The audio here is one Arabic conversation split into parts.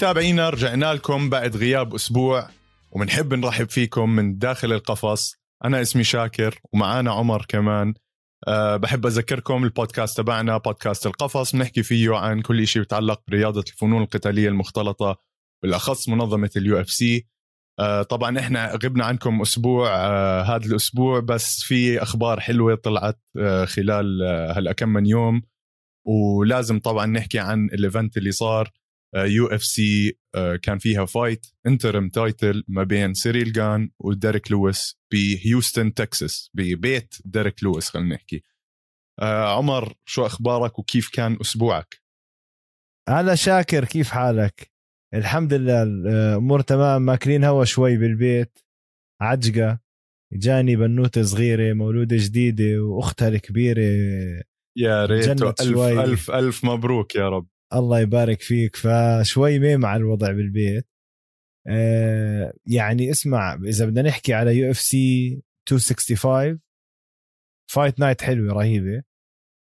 متابعينا رجعنا لكم بعد غياب أسبوع وبنحب نرحب فيكم من داخل القفص. أنا اسمي شاكر ومعانا عمر كمان. أه بحب أذكركم البودكاست تبعنا بودكاست القفص. بنحكي فيه عن كل شيء يتعلق برياضة الفنون القتالية المختلطة بالأخص منظمة ال UFC. أه طبعا إحنا غبنا عنكم أسبوع أه هذا الأسبوع بس في أخبار حلوة طلعت أه خلال أه هالكم من يوم. ولازم طبعا نحكي عن ال event اللي صار. UFC كان فيها fight interim title ما بين سيريل جان وديريك لويس بهيوستن تكساس ببيت ديريك لويس خلينا نحكي. آه عمر شو أخبارك وكيف كان أسبوعك؟ هلا شاكر كيف حالك؟ الحمد لله الأمور تمام. ماكلين هوا شوي بالبيت. عجقة. جاني بنوتة صغيرة مولودة جديدة وأختها الكبيرة يا ريت ألف, شوي. ألف ألف مبروك يا رب. الله يبارك فيك. فشوي ميم على الوضع بالبيت. آه يعني اسمع إذا بدنا نحكي على UFC 265 fight night حلوة رهيبة.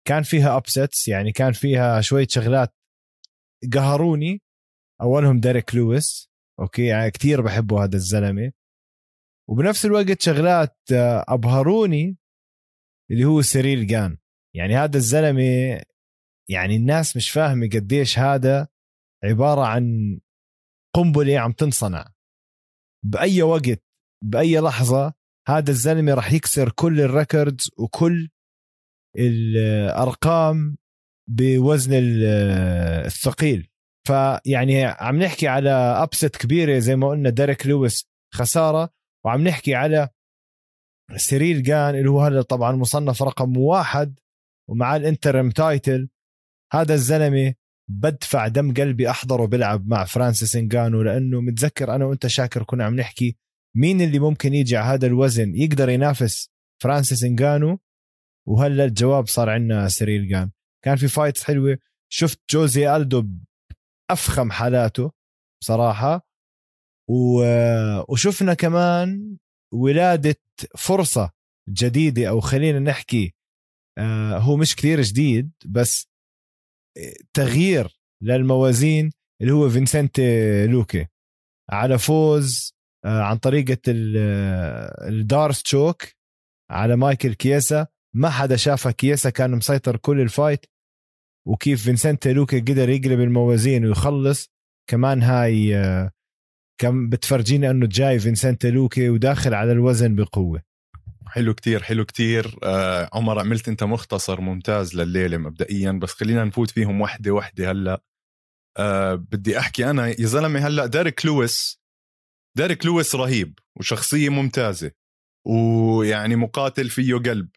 كان فيها upsets يعني كان فيها شوية شغلات قهروني. أولهم ديريك لويس أوكي يعني كثير بحبه هذا الزلمة. وبنفس الوقت شغلات آه، أبهروني اللي هو سيريل جان. يعني هذا الزلمة يعني الناس مش فاهمة قديش هذا عبارة عن قنبلة عم تنصنع. بأي وقت بأي لحظة هذا الزلمة راح يكسر كل ال records وكل الأرقام بوزن الثقيل. فيعني عم نحكي على upset كبيرة زي ما قلنا ديريك لويس خسارة وعم نحكي على سيريل جان اللي هو هلا طبعا مصنف رقم واحد ومع ال interim title هذا الزلمة بدفع دم قلبي أحضره بيلعب مع فرانسيس انجانو لأنه متذكر أنا وأنت شاكر كنا عم نحكي مين اللي ممكن يجي على هذا الوزن يقدر ينافس فرانسيس انجانو وهلا الجواب صار عندنا سيريل جان. كان في fights حلوة. شفت جوزيه ألدو افخم حالاته بصراحة. و... وشفنا كمان ولادة فرصة جديدة أو خلينا نحكي آه هو مش كثير جديد بس تغيير للموازين اللي هو فينسنت لوكي. على فوز آه، عن طريقة ال D'Arce choke على مايكل كييسا. ما حدا شافها كييسا كان مسيطر كل ال fight وكيف فينسنت لوكي قدر يقلب الموازين ويخلص. كمان هاي آه، كم بتفرجينا أنه جاي فينسنت لوكي وداخل على الوزن بقوة. حلو كتير حلو كتير. آه عمر عملت أنت مختصر ممتاز لليلة مبدئيا بس خلينا نفوت فيهم وحدة وحدة هلأ. آه بدي أحكي أنا يا زلمة هلأ ديريك لويس ديريك لويس رهيب وشخصية ممتازة ويعني مقاتل فيه قلب.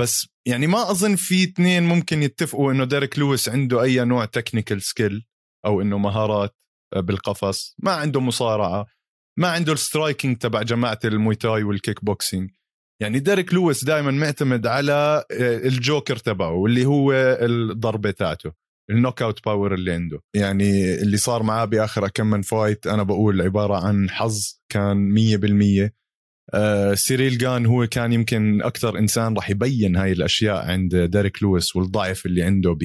بس يعني ما أظن في اثنين ممكن يتفقوا إنه ديريك لويس عنده أي نوع technical skill أو إنه مهارات آه، بالقفص. ما عنده مصارعة ما عنده ال striking تبع جماعة ال Muay Thai وال kickboxing يعني ديريك لويس دائما معتمد على آه، الجوكر تبعه واللي هو الضربة تاعته ال knockout power اللي عنده. يعني اللي صار معاه بآخر كم من fight أنا بقول عبارة عن حظ كان 100% آه سيريل جان هو كان يمكن أكثر إنسان راح يبين هاي الأشياء عند ديريك لويس والضعف اللي عنده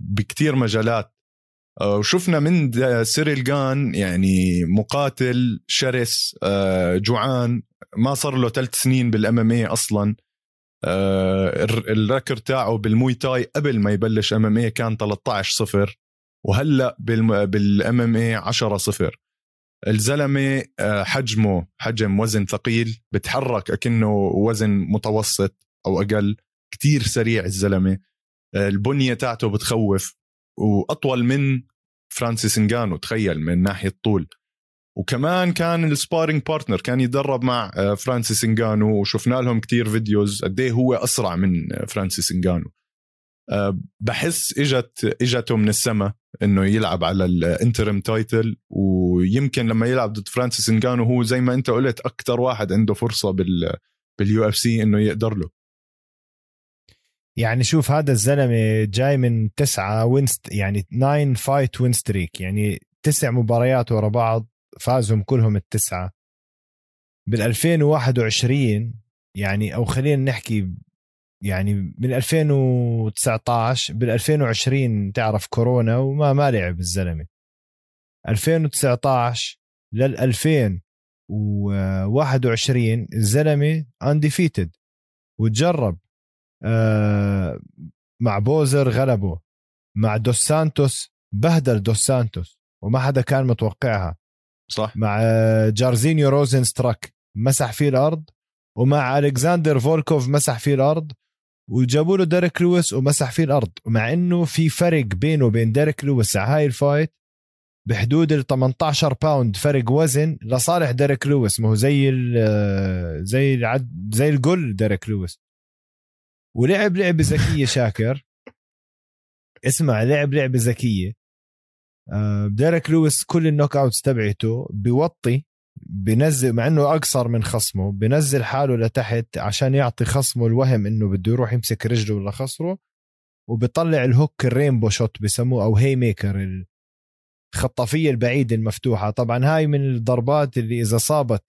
بكثير مجالات وشفنا من سيريل جان يعني مقاتل شرس آه جوعان. ما صار له ثلاث سنين بال MMA أصلا. آه ال record تاعه بال Muay Thai قبل ما يبلش MMA كان 13 صفر وهلأ بال MMA 10 صفر. الزلمة آه حجمه حجم وزن ثقيل بتحرك أكنه وزن متوسط أو أقل كتير سريع الزلمة. آه البنية تاعته بتخوف وأطول من فرانسيس انجانو تخيل من ناحية طول وكمان كان ال sparring partner كان يدرب مع آه، فرانسيس انجانو وشفنا لهم كتير videos قد إيه هو أسرع من آه، فرانسيس انجانو آه، بحس إجت اجته من السماء إنه يلعب على ال interim title ويمكن لما يلعب ضد فرانسيس انجانو هو زي ما أنت قلت أكثر واحد عنده فرصة بال بال UFC إنه يقدر له. يعني شوف هذا الزلمة جاي من تسعة wins يعني nine fight win streak يعني تسع مباريات ورا بعض فازهم كلهم التسعة. بال 2021 يعني أو خلينا نحكي يعني من 2019 بال 2020 تعرف كورونا وما ما لعب الزلمة. 2019 لل 2021 الزلمة undefeated وتجرب. آه مع بوسر غلبه مع دوس سانتوس بهدل دوس سانتوس وما حدا كان متوقعها. صح. مع جارزينيو روزنسترايك مسح فيه الأرض ومع ألكساندر فولكوف مسح فيه الأرض وجابوا له ديريك لويس ومسح فيه الأرض. مع إنه في فرق بينه وبين ديريك لويس على هاي ال fight بحدود ال 18 pound فرق وزن لصالح ديريك لويس ما هو زي ال زي العد زي الجول ديريك لويس. ولعب لعبة ذكية شاكر. اسمع لعب لعبة ذكية. آه، ديريك لويس كل ال knockouts تبعته بيوطي بنزل مع إنه أقصر من خصمه بنزل حاله لتحت عشان يعطي خصمه الوهم إنه بده يروح يمسك رجله ولا خصره وبيطلع ال hook ال rainbow shot بسموه أو هي ميكر الخطافيه البعيدة المفتوحة. طبعا هاي من الضربات اللي إذا صابت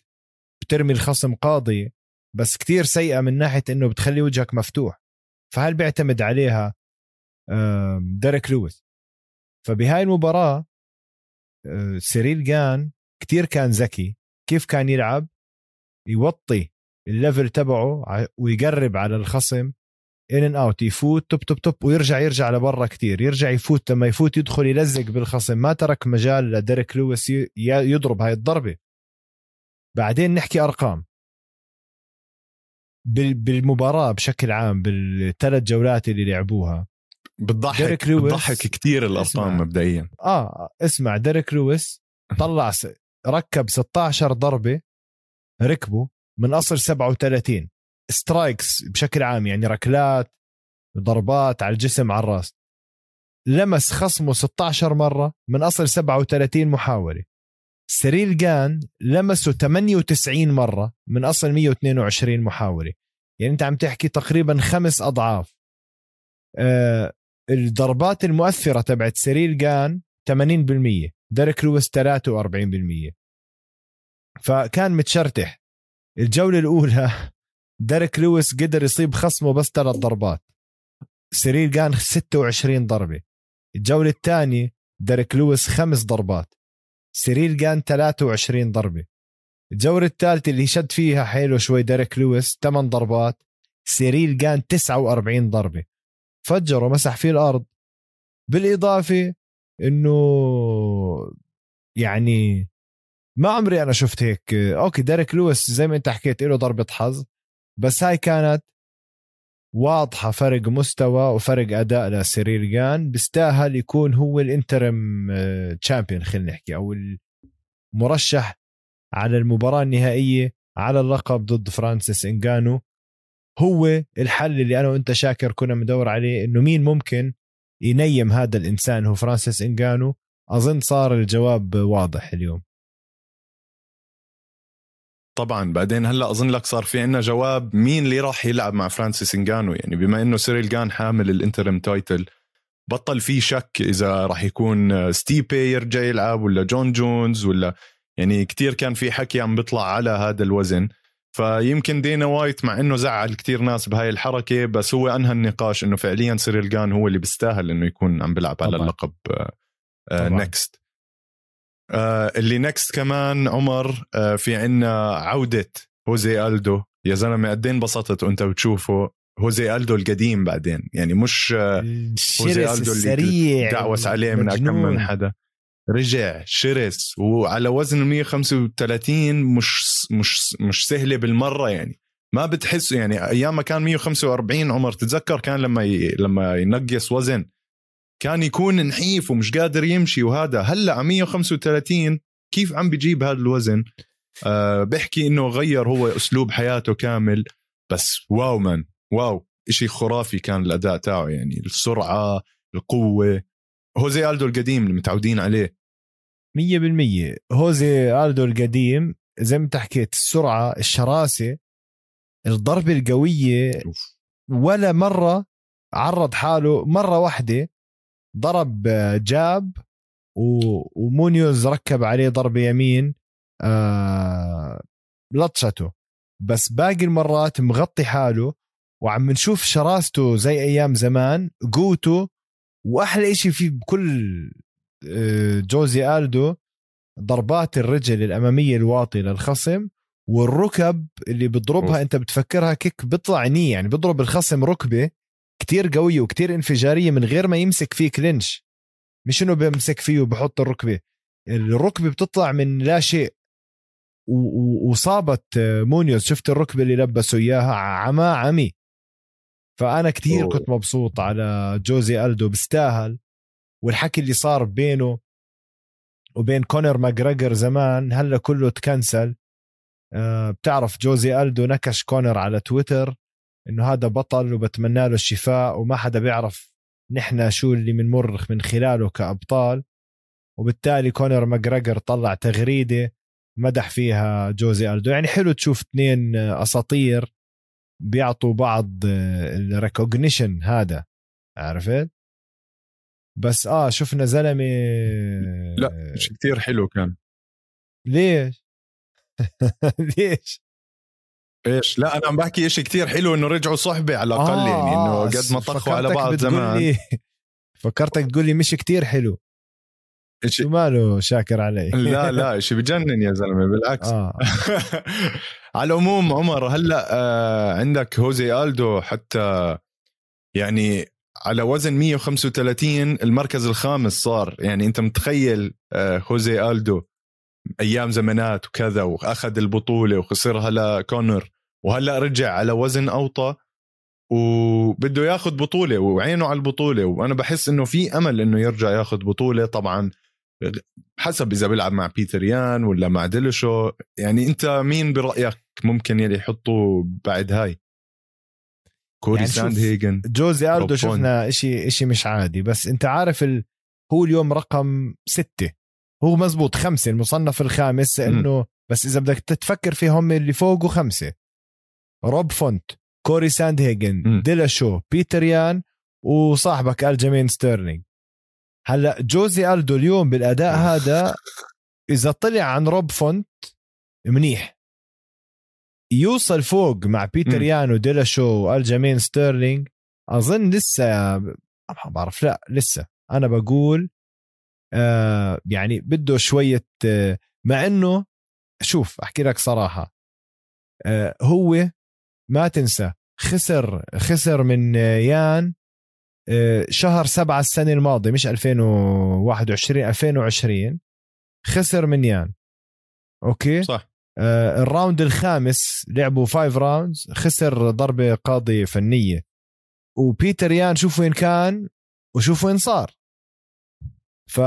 بترمي الخصم قاضي بس كتير سيئة من ناحية إنه بتخلي وجهك مفتوح. فهل بيعتمد عليها ديريك لويس؟ فبهاي المباراة آه، سيريل جان كتير كان ذكي. كيف كان يلعب؟ يوطي ال level تبعه ويقرب على الخصم in in out يفوت توب توب توب ويرجع يرجع لبرا كتير. يرجع يفوت لما يفوت يدخل يلزق بالخصم. ما ترك مجال لديريك لويس يضرب هاي الضربة. بعدين نحكي أرقام. بالمباراة بشكل عام بالثلاث جولات اللي لعبوها. بتضحك بتضحك كثير الارقام مبدئيا. آه اسمع ديريك لويس طلع ركب 16 ضربة ركبوا من أصل 37 سترايكس بشكل عام يعني ركلات ضربات على الجسم على الرأس. لمس خصمه 16 مرة من أصل 37 محاولة. سريل جان لمسه 98 مرة من أصل 122 محاوله يعني أنت عم تحكي تقريبا خمس أضعاف. آه الضربات المؤثرة تبعت سريل جان 80% ديريك لويس 43% فكان متشرتح. الجولة الأولى ديريك لويس قدر يصيب خصمه بس ثلاث ضربات. سيريل كان 26 ضربة. الجولة الثانية ديريك لويس خمس ضربات. سيريل كان 23 ضربة. الجولة الثالثة اللي شد فيها حيله شوي ديريك لويس 8 ضربات. سيريل كان 49 ضربة. فجر ومسح فيه الأرض. بالإضافة إنه يعني ما عمري أنا شفت هيك. okay ديريك لويس زي ما أنت حكيت له ضربة حظ بس هاي كانت واضحة فرق مستوى وفرق أداء لسيريل جان. بيستاهل يكون هو ال interim champion خلينا نحكي أو المرشح على المباراة النهائية على اللقب ضد فرانسيس انجانو هو الحل اللي أنا وأنت شاكر كنا مدور عليه إنه مين ممكن ينيم هذا الإنسان هو فرانسيس انجانو أظن صار الجواب واضح اليوم. طبعا. بعدين هلأ أظن لك صار في عنا جواب مين اللي راح يلعب مع فرانسيس انجانو يعني بما إنه سيريل جان حامل ال interim title بطل في شك إذا راح يكون ستيبي يرجع يلعب ولا جون جونز ولا يعني كتير كان في حكي عم بيطلع على هذا الوزن. فيمكن دينا وايت مع إنه زعل كتير ناس بهاي الحركة بس هو أنهى النقاش إنه فعليا سيريل جان هو اللي بيستاهل إنه يكون عم بيلعب على اللقب next آه, اللي next كمان عمر آه في عنا عودة هوزي ألدو. يا زلمة قد إيه انبسطت وأنت بتشوفه؟ هوزي ألدو القديم بعدين. يعني مش آه، هوزي ألدو اللي دعوس عليه من أكم من حدا. رجع شرس. وعلى وزن 135 مش مش مش سهلة بالمرة يعني. ما بتحس يعني أيام ما كان 145 عمر تتذكر كان لما ي... لما ينقص وزن؟ كان يكون نحيف ومش قادر يمشي. وهذا هلا على 135 كيف عم بيجيب هذا الوزن؟ آه بحكي إنه غير هو أسلوب حياته كامل. بس واو مان واو. إشي خرافي كان الأداء تاعه يعني السرعة القوة. هوزي ألدو القديم اللي متعودين عليه. مية بالمية. هوزي ألدو القديم زي ما انت حكيت السرعة الشراسة الضربة القوية. ولا مرة عرض حاله مرة واحدة ضرب جاب ومونيوز ركب عليه ضربة يمين آه لطشته بس باقي المرات مغطي حاله وعم نشوف شراسته زي أيام زمان قوته وأحلى إشي في بكل آه، جوزي ألدو ضربات الرجل الأمامية الواطية للخصم والركب اللي بضربها. أنت بتفكرها كيك بيطلع ني يعني بضرب الخصم ركبة كتير قويه وكتير انفجارية من غير ما يمسك فيه كلينش. مش إنه بيمسك فيه وبحط الركبة. الركبة بتطلع من لا شيء. وصابت مونيوز. شفت الركبة اللي لبسوا إياها؟ عمى عمي. فأنا كتير أوه. كنت مبسوط على جوزي ألدو بيستاهل. والحكي اللي صار بينه وبين كونر ماجريجر زمان هلأ كله تكنسل. آه، بتعرف جوزي ألدو نكش كونر على تويتر. إنه هذا بطل وبتمنى له الشفاء وما حدا بيعرف نحن شو اللي بنمر من خلاله كأبطال. وبالتالي كونر ماجريجر طلع تغريدة مدح فيها جوزي ألدو. يعني حلو تشوف اثنين أساطير بيعطوا بعض ال recognition هذا. عرفت؟ بس آه شفنا زلمة لا شيء كثير حلو كان. ليش؟ ليش؟ إيش؟ لا أنا عم بحكي شيء كثير حلو إنه رجعوا صحبة على الأقل آه، يعني إنه آه، قد ما طخوا على بعض زمان. فكرتك تقول لي مش كتير حلو. شيء شو ماله شاكر علي لا لا شيء بجنن يا زلمة بالعكس. آه. على العموم عمر هلأ آه عندك هوزي ألدو حتى يعني على وزن 135 المركز الخامس صار. يعني أنت متخيل آه هوزي ألدو أيام زمانات وكذا وأخذ البطولة وخسرها لكونر. وهلا رجع على وزن أوطى وبده ياخذ بطولة وعينه على البطولة. وأنا بحس إنه في أمل إنه يرجع ياخذ بطولة. طبعا حسب إذا بيلعب مع بيتر يان ولا مع ديلشو يعني أنت مين برأيك ممكن يلي يحطه بعد هاي؟ كوري يعني ساند هيجن جوزي روب شفنا إشي إشي مش عادي. بس أنت عارف ال... هو اليوم رقم ستة. هو مزبوط خمسة المصنف الخامس. إنه بس إذا بدك تتفكر فيهم اللي فوقه خمسة. روب فونت كوري ساند هيجن. ديلا شو بيتر يان وصاحبك الجيمين ستيرلينج هلأ جوزي ألدو اليوم بالأداء هذا إذا طلع عن روب فونت منيح. يوصل فوق مع بيتر. يان وديلا شو والجيمين ستيرلينج أظن لسه ما بعرف لا لسه. أنا بقول آه يعني بده شوية آه مع إنه شوف أحكي لك صراحة آه هو ما تنسى. خسر خسر من يان آه، شهر سبعة السنة الماضية مش 2021 2020 خسر من يان. okay؟ صح. آه، ال round الخامس لعبوا five rounds خسر ضربة قاضية فنية. وبيتر يان شوف وين كان وشوف وين صار. ف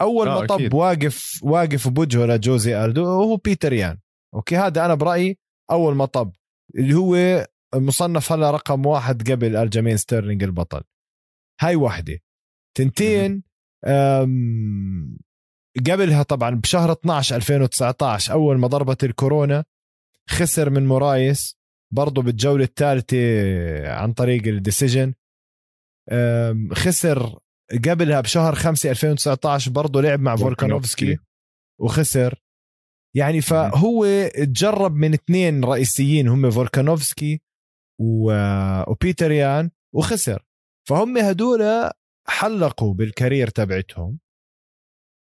أول آه، مطب أكيد. واقف واقف بوجهه لجوزي ألدو هو بيتر يان. okay؟ هذا أنا برأيي أول مطب. اللي هو مصنف هلا رقم واحد قبل الجيمين ستيرلينج البطل. هاي واحدة تنتين قبلها طبعا بشهر 12 2019 أول ما ضربت الكورونا خسر من مورايس برضه بالجولة الثالثة عن طريق ال decision. خسر قبلها بشهر 5 2019 برضه لعب مع فولكانوفسكي. وخسر يعني فهو تجرب من اثنين رئيسيين هم فولكانوفسكي و- وبيتر يان وخسر. فهم هدول حلقوا بال career تبعتهم.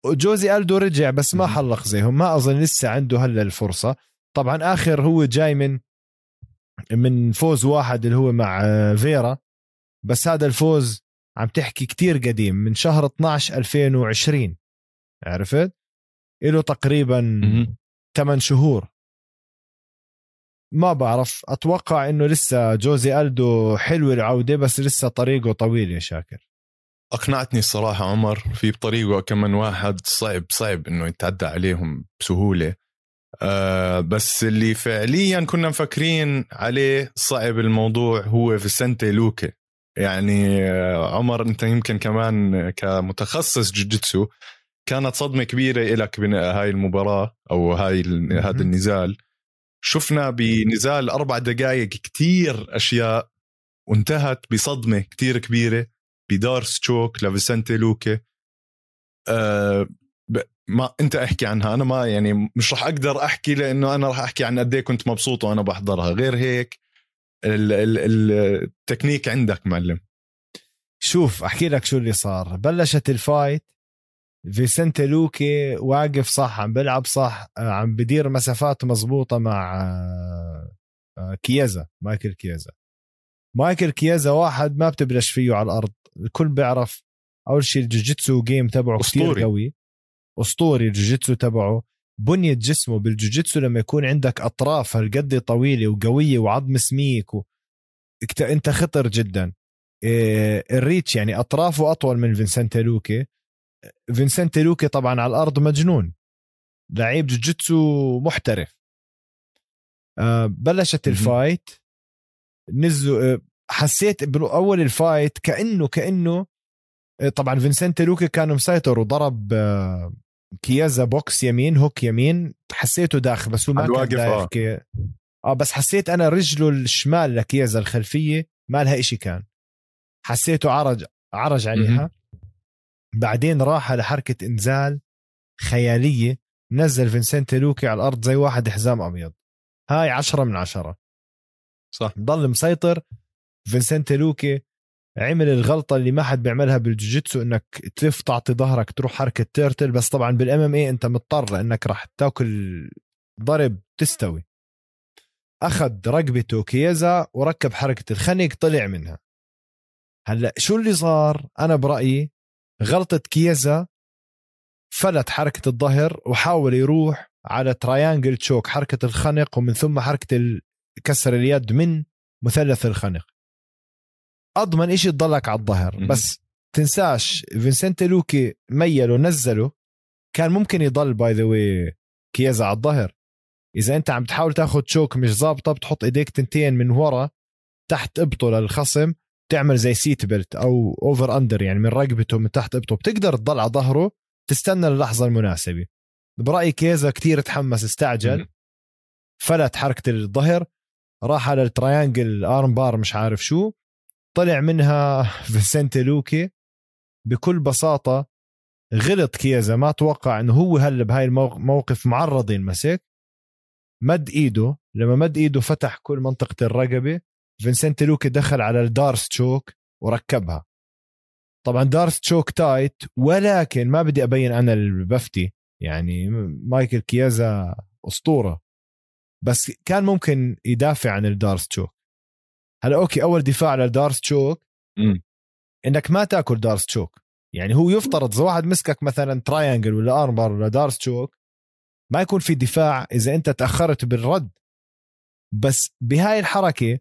وجوزي ألدو رجع بس ما. حلق زيهم ما أظن لسه عنده هلا الفرصة. طبعا آخر هو جاي من من فوز واحد اللي هو مع آه، فيرا. بس هذا الفوز عم تحكي كتير قديم من شهر 12 2020 عرفت؟ له تقريبا مهم. 8 شهور. ما بعرف أتوقع إنه لسه جوزي ألدو حلو العودة بس لسه طريقه طويل يا شاكر. أقنعتني الصراحة عمر في بطريقه كمان واحد صعب صعب إنه يتعدى عليهم بسهولة. آه بس اللي فعليا كنا مفكرين عليه صعب الموضوع هو فيسنتي لوكي يعني آه عمر أنت يمكن كمان كمتخصص جوجيتسو كانت صدمة كبيرة لك بهاي المباراة أو هاي. هذا النزال شفنا بنزال أربع دقائق كتير أشياء وانتهت بصدمة كتير كبيرة ب D'Arce choke لفيسنتي لوكي أه. ما أنت أحكي عنها أنا ما يعني مش راح أقدر أحكي لأنه أنا راح أحكي عن قد إيه كنت مبسوط وأنا بحضرها غير هيك. ال... ال... التكنيك عندك معلم شوف أحكي لك شو اللي صار بلشت ال fight فيسنتي لوكي واقف صح عم بيلعب صح آه، عم بدير مسافات مزبوطة مع آه، آه، كيازا مايكل كيازا. مايكل كيازا واحد ما بتبلش فيه على الأرض الكل بيعرف. أول شيء الجوجيتسو game تبعه كثير قوي. أسطوري الجوجيتسو تبعه. بنية جسمه بالجوجيتسو لما يكون عندك أطراف هالقد طويلة وقوية وعظم سميك و... أنت خطر جدا. ال reach يعني أطرافه أطول من فينسنتي لوكي. فينسنتي لوكي طبعا على الأرض مجنون. لعيب جوجيتسو محترف. آه بلشت ال fight. نزلوا آه حسيت باول ال fight كأنه كأنه آه، طبعا فينسنتي لوكي كان مسيطر وضرب آه كيازا بوكس يمين hook يمين. حسيته داخل بس هو ما كان داخل كي... آه بس حسيت أنا رجله الشمال لكيازا الخلفية ما لها إشي كان. حسيته عرج عرج عليها. بعدين راح على حركة إنزال خيالية نزل فينسنتي لوكي على الأرض زي واحد حزام أبيض. هاي عشرة من عشرة. صح. ضل مسيطر. فينسنتي لوكي عمل الغلطة اللي ما حد بيعملها بالجوجيتسو إنك تلف تعطي ظهرك تروح حركة turtle. بس طبعا بال MMA أنت مضطر إنك راح تاكل ضرب تستوي. أخذ رقبته كيزا وركب حركة الخنق طلع منها. هلأ شو اللي صار؟ أنا برأيي غلطة كيزا فلت حركة الظهر وحاول يروح على triangle choke حركة الخنق ومن ثم حركة كسر اليد من مثلث الخنق. أضمن إشي تضلك على الظهر. بس تنساش فينسنت لوكي ميله نزله كان ممكن يضل by the way كيزا على الظهر. إذا أنت عم تحاول تاخذ choke مش ظابطة بتحط إيديك تنتين من ورا تحت إبطه للخصم. تعمل زي seat belt أو over under يعني من رقبته من تحت ابطه بتقدر تضل على ظهره تستنى اللحظة المناسبة. برايي كيزا كتير تحمس استعجل فلت حركه الظهر. راح على ال triangle armbar مش عارف شو. طلع منها فيسنتي لوكي. بكل بساطة غلط كيزا. ما توقع إنه هو هلا بهاي الموقف معرض ينمسك مد إيده. لما مد إيده فتح كل منطقة الرقبة. فينسنت لوكي دخل على ال D'Arce choke وركبها. طبعا D'Arce choke tight ولكن ما بدي أبين أنا اللي بفتي يعني مايكل كيازا أسطورة. بس كان ممكن يدافع عن ال D'Arce choke هلا okay أول دفاع على ال D'Arce choke إنك ما تاكل D'Arce choke يعني هو يفترض إذا واحد مسكك مثلا triangle ولا armbar ولا D'Arce choke ما يكون في دفاع إذا أنت تأخرت بالرد. بس بهاي الحركة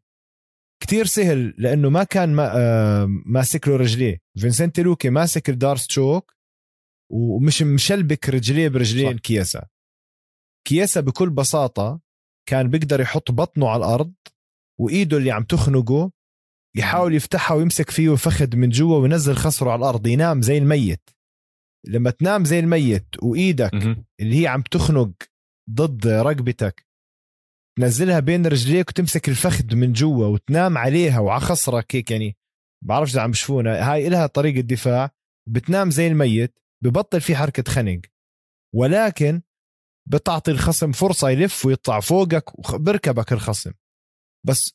كتير سهل لأنه ما كان ما آه ماسك له رجليه. فينسنت لوكي ماسك ال D'Arce choke ومش مشلبك رجليه برجلين صح. كياسا كياسا بكل بساطة كان بيقدر يحط بطنه على الأرض وإيده اللي عم تخنقه يحاول يفتحها ويمسك فيه فخذ من جوا وينزل خصره على الأرض ينام زي الميت لما تنام زي الميت وإيدك اللي هي عم تخنق ضد رقبتك تنزلها بين رجليك وتمسك الفخذ من جوا وتنام عليها وعلى خصرك هيك يعني. بعرفش إذا عم بشوفونا هاي إلها طريقة دفاع. بتنام زي الميت. ببطل في حركة خنق. ولكن بتعطي الخصم فرصة يلف ويطلع فوقك وبركبك الخصم. بس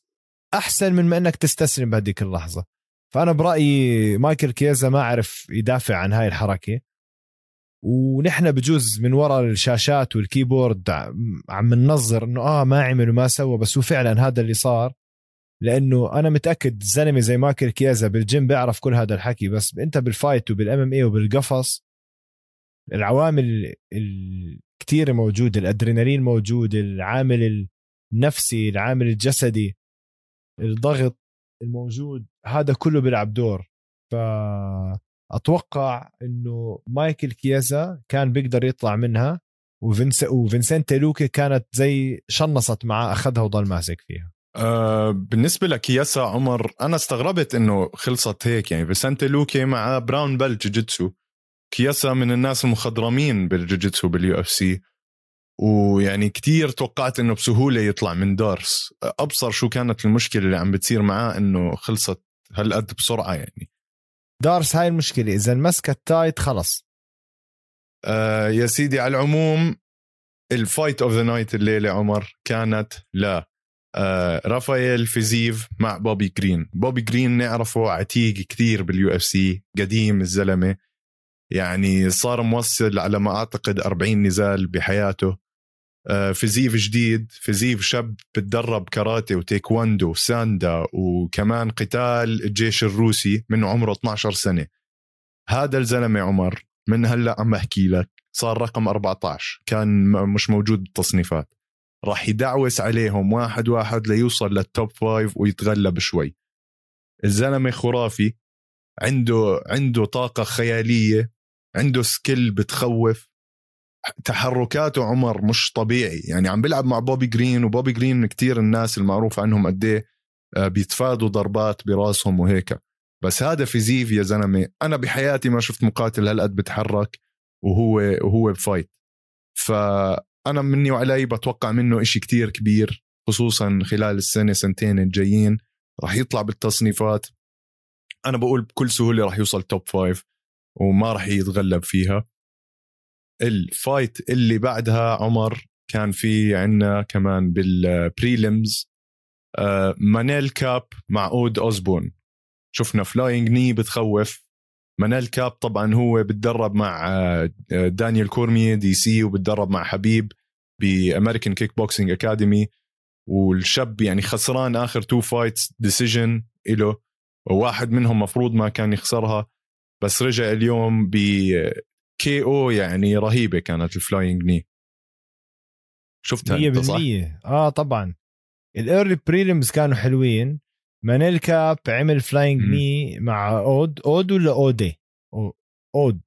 أحسن من ما إنك تستسلم بهذيك اللحظة. فأنا برأيي مايكل كيزا ما عرف يدافع عن هاي الحركة. ونحن بجوز من وراء الشاشات وال keyboard عم ننظر إنه آه ما عمل وما سوى بس هو فعلا هذا اللي صار. لأنه أنا متأكد زلمه زي مايكل كيازا بالجيم بيعرف كل هذا الحكي بس أنت بال fight وبال MMA وبالقفص العوامل الكثيره موجوده الأدرينالين موجود العامل النفسي العامل الجسدي الضغط الموجود هذا كله بيلعب دور. ف أتوقع إنه مايكل كيازا كان بيقدر يطلع منها وفنس وفنسنتي لوكي كانت زي شنصت معاه أخذها وضل ماسك فيها. أه بالنسبة لكياسا عمر أنا استغربت إنه خلصت هيك يعني. فيسنتي لوكي معه brown belt جوجيتسو كياسا من الناس المخضرمين بالجوجيتسو بال UFC. ويعني كتير توقعت إنه بسهولة يطلع من D'Arce. أبصر شو كانت المشكلة اللي عم بتصير معاه إنه خلصت هالقد بسرعة يعني. D'Arce هاي المشكلة. إذا مسكت tight خلص. آه يا سيدي على العموم ال fight of the night الليلة عمر كانت لا آه رافائيل فيزيف مع بوبي جرين. بوبي جرين نعرفه عتيق كثير بال UFC قديم الزلمة. يعني صار موصل على ما أعتقد 40 نزال بحياته. آه، فيزيف جديد فيزيف شاب بتدرب كاراتي وتيكواندو وساندا وكمان قتال الجيش الروسي من عمره 12 سنة. هذا الزلمة عمر من هلأ عم بحكي لك صار رقم 14 كان مش موجود بالتصنيفات. راح يدعوس عليهم واحد واحد ليوصل لل top five ويتغلب شوي. الزلمة خرافي عنده عنده طاقة خيالية عنده skill بتخوف. تحركاته عمر مش طبيعي. يعني عم بيلعب مع بوبي جرين وبوبي جرين كتير الناس المعروف عنهم قد إيه آه، بيتفادوا ضربات براسهم وهيك. بس هذا فيزيف يا زلمة أنا بحياتي ما شفت مقاتل هالقد بتحرك وهو وهو ب fight. فأنا مني وعلي بتوقع منه إشي كتير كبير خصوصا خلال السنة سنتين الجايين. راح يطلع بالتصنيفات. أنا بقول بكل سهولة راح يوصل top five وما راح يتغلب فيها. ال fight اللي بعدها عمر كان في عنا كمان بال prelims آه مانيل كاب مع اود اوزبون شفنا flying knee بتخوف. مانيل كاب طبعا هو بتدرب مع آه دانيال كورمي DC وبتدرب مع حبيب ب American Kickboxing Academy والشاب يعني خسران آخر two fights decision له وواحد منهم مفروض ما كان يخسرها. بس رجع اليوم ب KO يعني رهيبة كانت ال flying knee شفتها 100% أنت صح؟ آه طبعا. ال early prelims كانوا حلوين. مانيل كاب عمل flying knee مع اود اود ولا اودي اود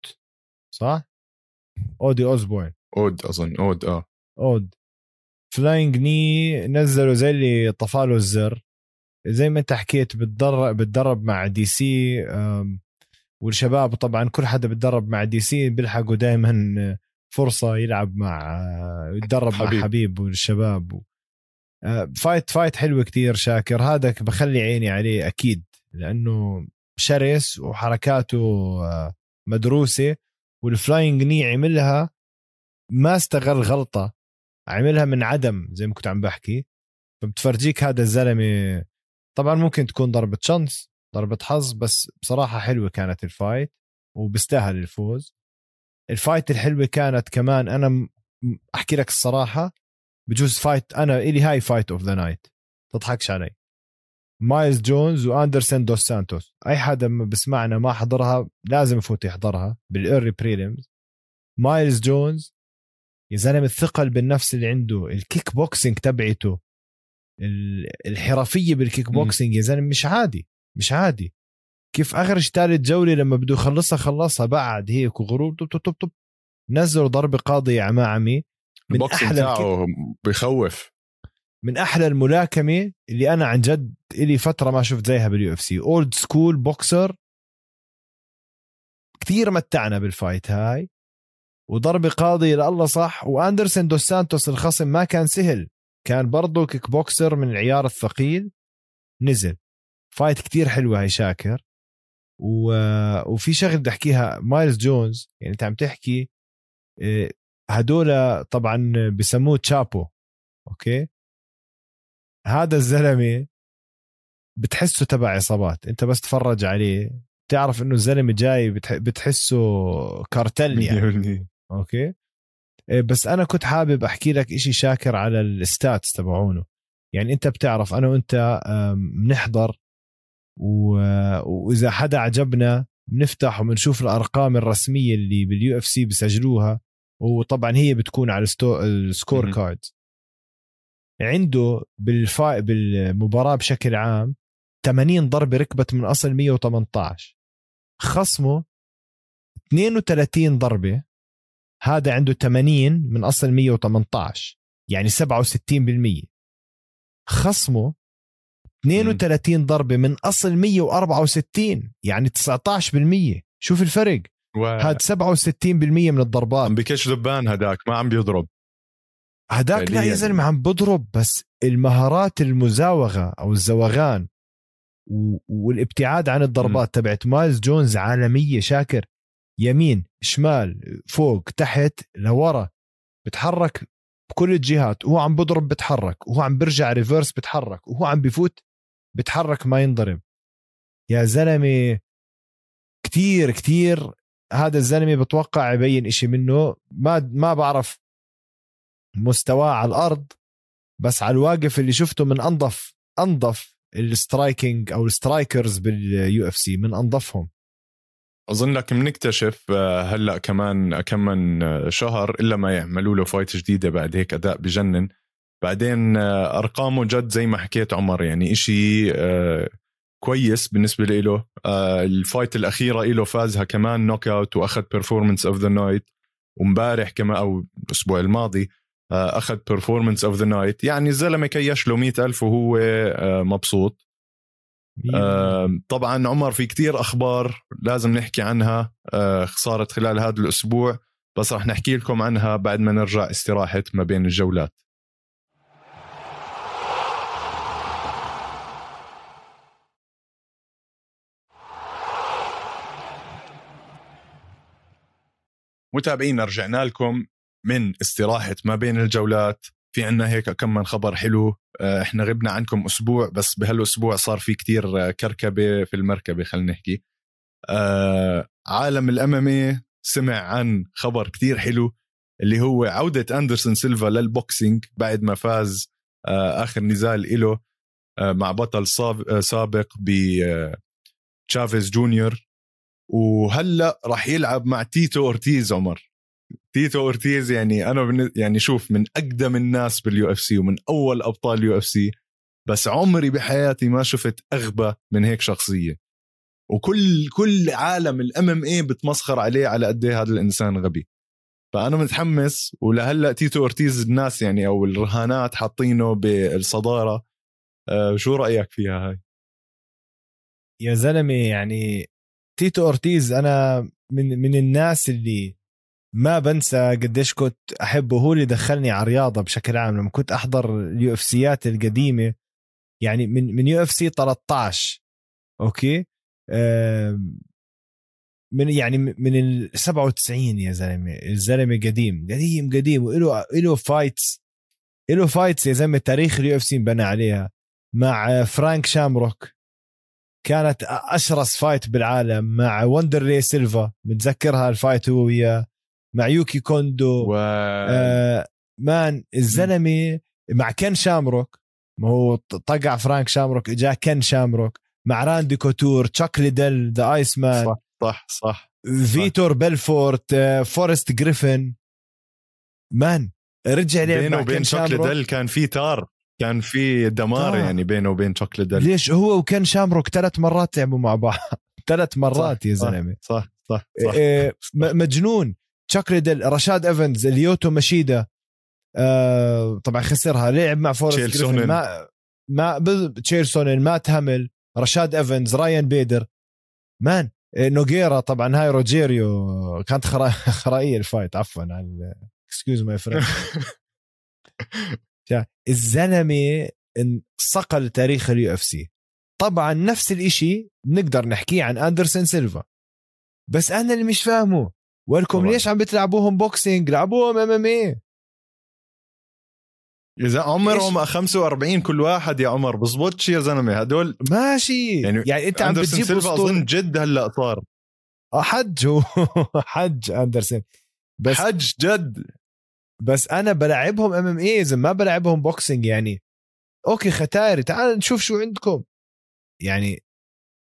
صح؟ اودي اوزبورن اود أظن اود آه. اود flying knee نزلوا زي اللي طفاله الزر. زي ما أنت حكيت بتدرب بتدرب مع DC والشباب طبعا كل حدا بتدرب مع DC بيلحقوا دائما فرصة يلعب مع يتدرب حبيب. مع حبيب. والشباب. fight fight حلو كتير شاكر. هذا بخلي عيني عليه أكيد لأنه شرس وحركاته مدروسة وال flying knee عملها ما استغل غلطة عملها من عدم زي ما كنت عم بحكي. فبتفرجيك هذا الزلمة. طبعا ممكن تكون ضربة chance. ضربة حظ بس بصراحة حلوة كانت ال fight وبستاهل الفوز. ال fight الحلوة كانت كمان أنا أحكي لك الصراحة بجوز fight أنا إلي هاي fight of the night تضحكش علي. مايلز جونز واندرسون دوس سانتوس أي حدا بسمعنا ما حضرها لازم يفوت يحضرها بال early prelims مايلز جونز يا زلمة الثقل بالنفس اللي عنده الكيك بوكسينج تبعته الحرفية بالكيك بوكسينج يا زلمة مش عادي. مش عادي. كيف اخرج ثالث جولة لما بده يخلصها خلصها بعد هيك وغروب طب طب طب نزلوا ضربة قاضية عمى عمي. من أحلى بخوف. من أحلى الملاكمة اللي أنا عن جد لي فترة ما شفت زيها بال UFC. old school boxer كثير متعنا بال fight هاي. وضربة قاضية لله صح. وأندرسون دوس سانتوس الخصم ما كان سهل. كان برضه kickboxer من العيار الثقيل. نزل. fight كتير حلوة هاي شاكر. و... وفي شغلة بدي أحكيها مايلز جونز يعني أنت عم تحكي آه، هدول طبعا بسموه تشابو أوكي؟ هذا الزلمة بتحسه تبع عصابات أنت بس تفرج عليه تعرف إنه الزلمة جاي بتح... بتحسه كارتل يعني أوكي؟ آه، بس أنا كنت حابب أحكي لك إشي شاكر على ال stats تبعونه. يعني أنت بتعرف أنا وأنت بنحضر وإذا حدا عجبنا بنفتح وبنشوف الأرقام الرسمية اللي بال UFC بسجلوها وطبعا هي بتكون على ال score card. عنده بالفا... بالمباراة بشكل عام 80 ضربة ركبت من أصل 118 خصمه 32 ضربة هذا عنده 80 من أصل 118 يعني 67% خصمه 32 ضربة من أصل 164 يعني 19% شوف الفرق. و... هاد 67% من الضربات. عم بكش ذبان هداك ما عم بيضرب. هداك لا يا زلمه عم بضرب بس المهارات المزاوغة أو الزوغان. والابتعاد عن الضربات تبعت مايلز جونز عالمية شاكر. يمين شمال فوق تحت لورا بتحرك بكل الجهات. وهو عم بضرب بتحرك. وهو عم برجع reverse بتحرك. وهو عم بفوت بتحرك ما ينضرب يا زلمة كتير كتير هذا الزلمة بتوقع يبين إشي منه. ما ما بعرف مستواه على الأرض بس على الواقف اللي شفته من أنظف أنظف ال striking أو ال strikers بال UFC من أنظفهم. أظن لك بنكتشف آه، هلأ كمان كم من شهر إلا ما يعملوا له fight جديدة بعد هيك أداء بجنن. بعدين آه، أرقامه جد زي ما حكيت عمر يعني إشي آه، كويس بالنسبة له. ال fight الأخيرة له فازها كمان knockout وأخذ performance of the night ومبارح كمان أو الأسبوع الماضي أخذ performance of the night يعني الزلمة كيش له مئة ألف وهو مبسوط. طبعا عمر في كتير أخبار لازم نحكي عنها صارت خلال هذا الأسبوع. بس رح نحكي لكم عنها بعد ما نرجع استراحة ما بين الجولات. متابعينا رجعنا لكم من استراحة ما بين الجولات. في عنا هيك كم من خبر حلو. آه، إحنا غبنا عنكم أسبوع بس بهالأسبوع صار في كتير آه، كركبة في المركبة خلينا نحكي. آه، عالم ال MMA سمع عن خبر كتير حلو اللي هو عودة أندرسون سيلفا لل boxing بعد ما فاز آخر نزال له مع بطل سابق ب تشافيز جونيور. وهلأ راح يلعب مع تيتو أورتيز عمر. تيتو أورتيز يعني أنا يعني شوف من أقدم الناس بال UFC ومن أول أبطال ال UFC بس عمري بحياتي ما شفت أغبى من هيك شخصية. وكل كل عالم ال MMA بتمسخر عليه على قد إيه هذا الإنسان غبي. فأنا متحمس ولهلأ تيتو أورتيز الناس يعني أو الرهانات حاطينه بالصدارة. أه شو رأيك فيها هاي؟ يا زلمة يعني تيتو أورتيز أنا من من الناس اللي ما بنسى قديش كنت أحبه. هو اللي دخلني على الرياضة بشكل عام. لما كنت أحضر ال UFC ات القديمة يعني من من UFC 13 okay؟ من يعني من ال 97 يا زلمة. الزلمة قديم قديم قديم وله له fights له fights يا زلمة. تاريخ ال UFC انبنى عليها مع فرانك شامروك كانت أشرس fight بالعالم مع وندرلي سيلفا متذكرها ال fight هو وياه. مع يوكي كوندو و... آه man الزلمه مع كين شامروك ما هو طقع فرانك شامروك اجا كين شامروك مع راندي كوتور تشاك ليدل the Iceman صح صح صح. فيتور بيلفورت آه فورست جريفن man رجع لعب بينه وبين تشاك ليدل كان في تار. كان في دمار طار. يعني بينه وبين تشاك ليدل ليش هو وكان شامروك ثلاث مرات لعبوا مع بعض. ثلاث مرات يا زلمة. صح صح, صح, صح. آه مجنون. تشاك ليدل رشاد إيفنز ليوتو ماتشيدا آه طبعا خسرها. لعب مع فورست ما ما تشيرسون مات هامل رشاد إيفنز رايان بيدر. man آه، نوغيرا طبعا هاي روجيريو. كانت خرائية ال fight. عفوا على excuse my French الزلمة صقل تاريخ ال UFC طبعا نفس الإشي بنقدر نحكيه عن أندرسون سيلفا. بس أنا اللي مش فاهمه. ولكم ليش عم بتلعبوهم boxing؟ لعبوهم MMA اذا عمرهم 45 كل واحد يا عمر. بزبطش يا زلمة. هدول ماشي. يعني, يعني أنت عم بتجيب سيلفا أظن جد هلأ صار. حج هو حج أندرسون. بس حج جد. بس أنا بلعبهم MMA إذا ما بلعبهم boxing يعني. okay ختاري. تعال نشوف شو عندكم. يعني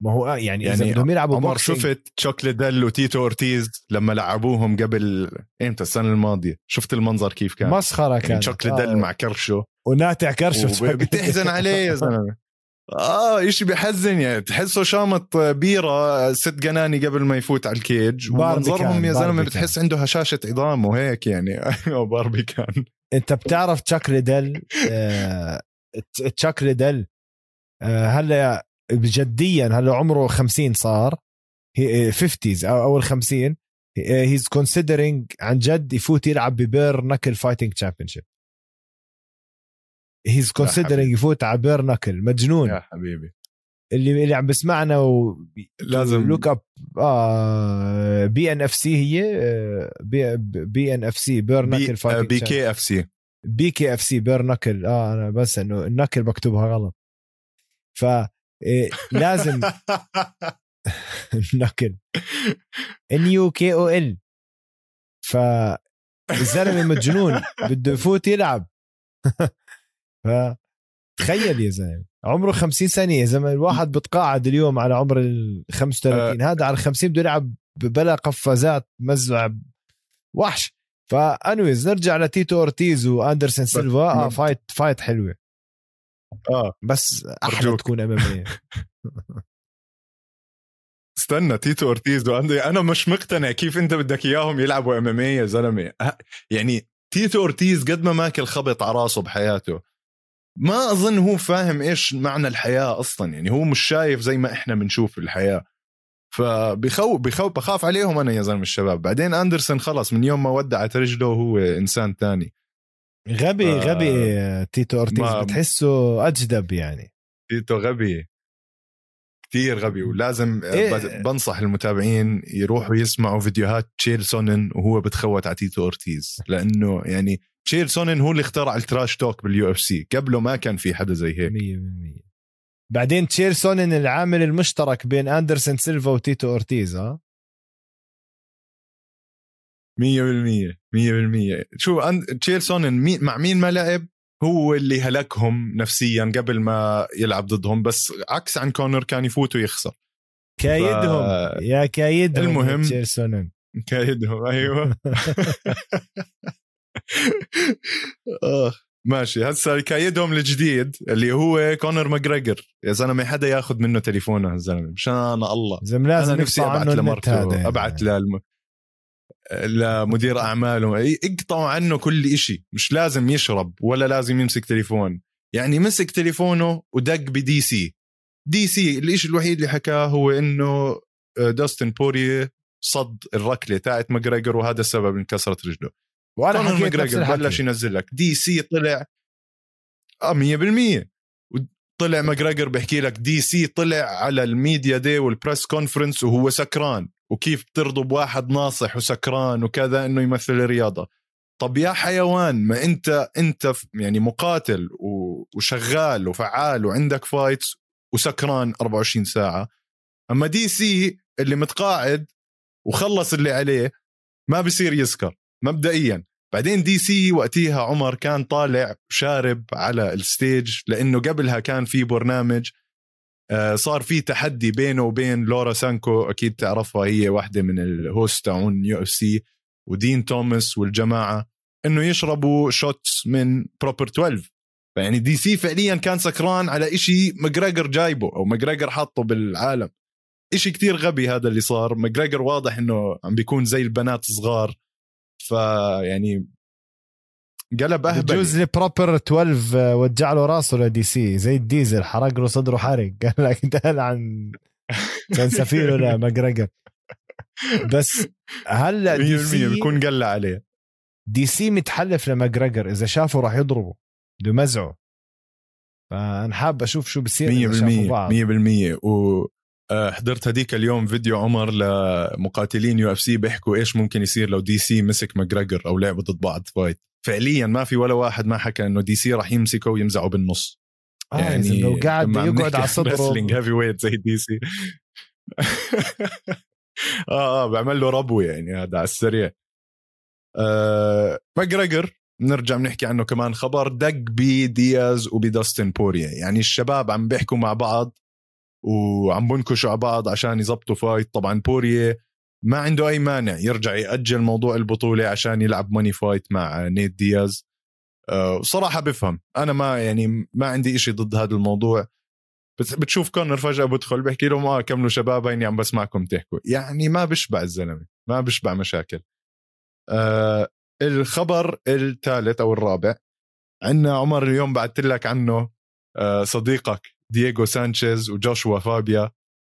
ما هو يعني, يعني اذا بدهم يلعبوا عمر شفت تشاك ليدل وتيتو أورتيز لما لعبوهم قبل إمتى؟ السنة الماضية. شفت المنظر كيف كان؟ مسخرة كان يعني تشاك ليدل آه. مع كرشه. وناتع كرشه بتحزن عليه يا زلمة. آه إشي بحزن يعني. تحسه شامط بيرة ست قناني قبل ما يفوت على ال cage. ومنظرهم يا زلمة بتحس عنده هشاشة عظام وهيك يعني. أيوه باربي كان. أنت بتعرف تشاك ليدل آه تشاك ليدل آه هلأ بجديا هلأ عمره 50 صار. 50 أو أول 50 he's considering عن جد يفوت يلعب ب bare knuckle fighting championship he's considering يفوت على bare knuckle مجنون. يا حبيبي. اللي اللي عم بسمعنا و لازم look up آه BNFC هي بي, بي ان اف سي بير نكل فايتنج بي كي اف سي بي كي اف سي بير نكل آه أنا بس إنه ال knuckle بكتبها غلط. ف إيه لازم knuckle N U K أو L فالزلمه مجنون. بده يفوت يلعب. ف تخيل يا زلمة عمره 50 سنه يا زلمة الواحد بتقاعد اليوم على عمر ال 35 هذا على 50 بده يلعب بلا قفازات مزع وحش. ف anyways نرجع لتيتو أورتيز وأندرسون سيلفا. آه fight fight حلوة. آه بس أحلى تكون MMA استنى تيتو أورتيز واندري أنا مش مقتنع كيف أنت بدك إياهم يلعبوا MMA يا زلمة. يعني تيتو أورتيز قد ما ماكل خبط على راسه بحياته. ما أظن هو فاهم إيش معنى الحياة أصلا. يعني هو مش شايف زي ما إحنا بنشوف الحياة. فبخوف بخوف بخاف عليهم أنا يا زلمة الشباب. بعدين أندرسون خلص من يوم ما ودعت رجله هو إنسان تاني. غبي ف... غبي تيتو أورتيز. بتحسه أجدب يعني. تيتو غبي. كثير غبي. ولازم إيه؟ بنصح المتابعين يروحوا يسمعوا فيديوهات تشيل سونن وهو بتخوت على تيتو أورتيز. لأنه يعني تشيل سونن هو اللي اخترع ال trash talk بال UFC. قبله ما كان في حدا زي هيك. 100% بعدين تشيل سونن العامل المشترك بين أندرسون سيلفا وتيتو أورتيز ها؟ 100% 100% شو تشيل سونن مع مين ما لعب هو اللي هلكهم نفسيا قبل ما يلعب ضدهم بس عكس عن كونر كان يفوت ويخسر. كايدهم. ف... يا كايدهم المهم تشيل سونن كايدهم أيوه. آه ماشي. هسه كايدهم الجديد اللي هو كونر ماجريجر. يا زلمة حدا ياخذ منه تليفونه الزلمه مشان الله. زلمة لازم أنا نفسي أبعث لمرته. يعني. أبعث للم... لمدير أعماله. اقطعوا عنه كل إشي. مش لازم يشرب ولا لازم يمسك تليفون. يعني مسك تليفونه ودق ب DC. DC الإشي الوحيد اللي حكاه هو إنه داستن بوريه صد الركلة تاعت ماجريجر وهذا السبب انكسرت رجله. وأنا حكيت ماجريجر بلش ينزل لك. دي سي طلع آه 100% طلع ماجريجر بحكي لك دي سي طلع على الميديا دي وال press conference وهو سكران. وكيف بترضوا بواحد ناصح وسكران وكذا إنه يمثل الرياضة. طب يا حيوان ما أنت أنت يعني مقاتل وشغال وفعال وعندك fights وسكران 24 ساعة. أما دي سي اللي متقاعد وخلص اللي عليه ما بصير يسكر مبدئيا. بعدين دي سي وقتها عمر كان طالع شارب على ال stage لأنه قبلها كان في برنامج آه، صار في تحدي بينه وبين لورا سانكو أكيد تعرفها هي واحدة من ال hosts تاعون يو إف سي ودين توماس والجماعة إنه يشربوا shots من Proper 12 فيعني دي سي فعليا كان سكران على إشي ماجريجر جايبه أو ماجريجر حاطه بالعالم. إشي كتير غبي هذا اللي صار. ماجريجر واضح إنه عم بيكون زي البنات صغار. فيعني قلب اهبل بجوز ال Proper 12 وجع له راسه لدي سي زي الديزل حرق له صدره حرق. قال لك دانا كان سفيره لماجريجر بس هلا دي سي بيكون قلع عليه. دي سي متحلف لماجريجر إذا شافه راح يضربه بده فأنا حاب أشوف شو بصير 100% 100% و حضرت هديك اليوم فيديو عمر لمقاتلين يو اف سي بيحكوا إيش ممكن يصير لو دي سي مسك ماجريجر أو لعبوا ضد بعض fight فعليا ما في ولا واحد ما حكى إنه دي سي راح يمسكه ويمزعه بالنص. آه يعني لو قاعد يقعد على صدره. heavyweight زي دي سي. آه آه بعمل له ربوه يعني هذا على السريع. آه ماجريجر نرجع بنحكي عنه كمان خبر دق بدياز وبداستن بوريه. يعني الشباب عم بيحكوا مع بعض وعم بنكشوا على بعض عشان يزبطوا fight. طبعا بوريه ما عنده أي مانع يرجع يأجل موضوع البطولة عشان يلعب money fight مع نيت دياز. أه صراحة بفهم. أنا ما يعني ما عندي إشي ضد هذا الموضوع. بس بتشوف كونر فجأة بدخل بحكي لهم آه كملوا شباب هيني عم بسمعكم تحكوا. يعني ما بشبع الزلمة ما بشبع مشاكل. آه الخبر الثالث أو الرابع عندنا عمر اليوم بعثت لك عنه آه صديقك. دييغو سانشيز وجوشوا فابيا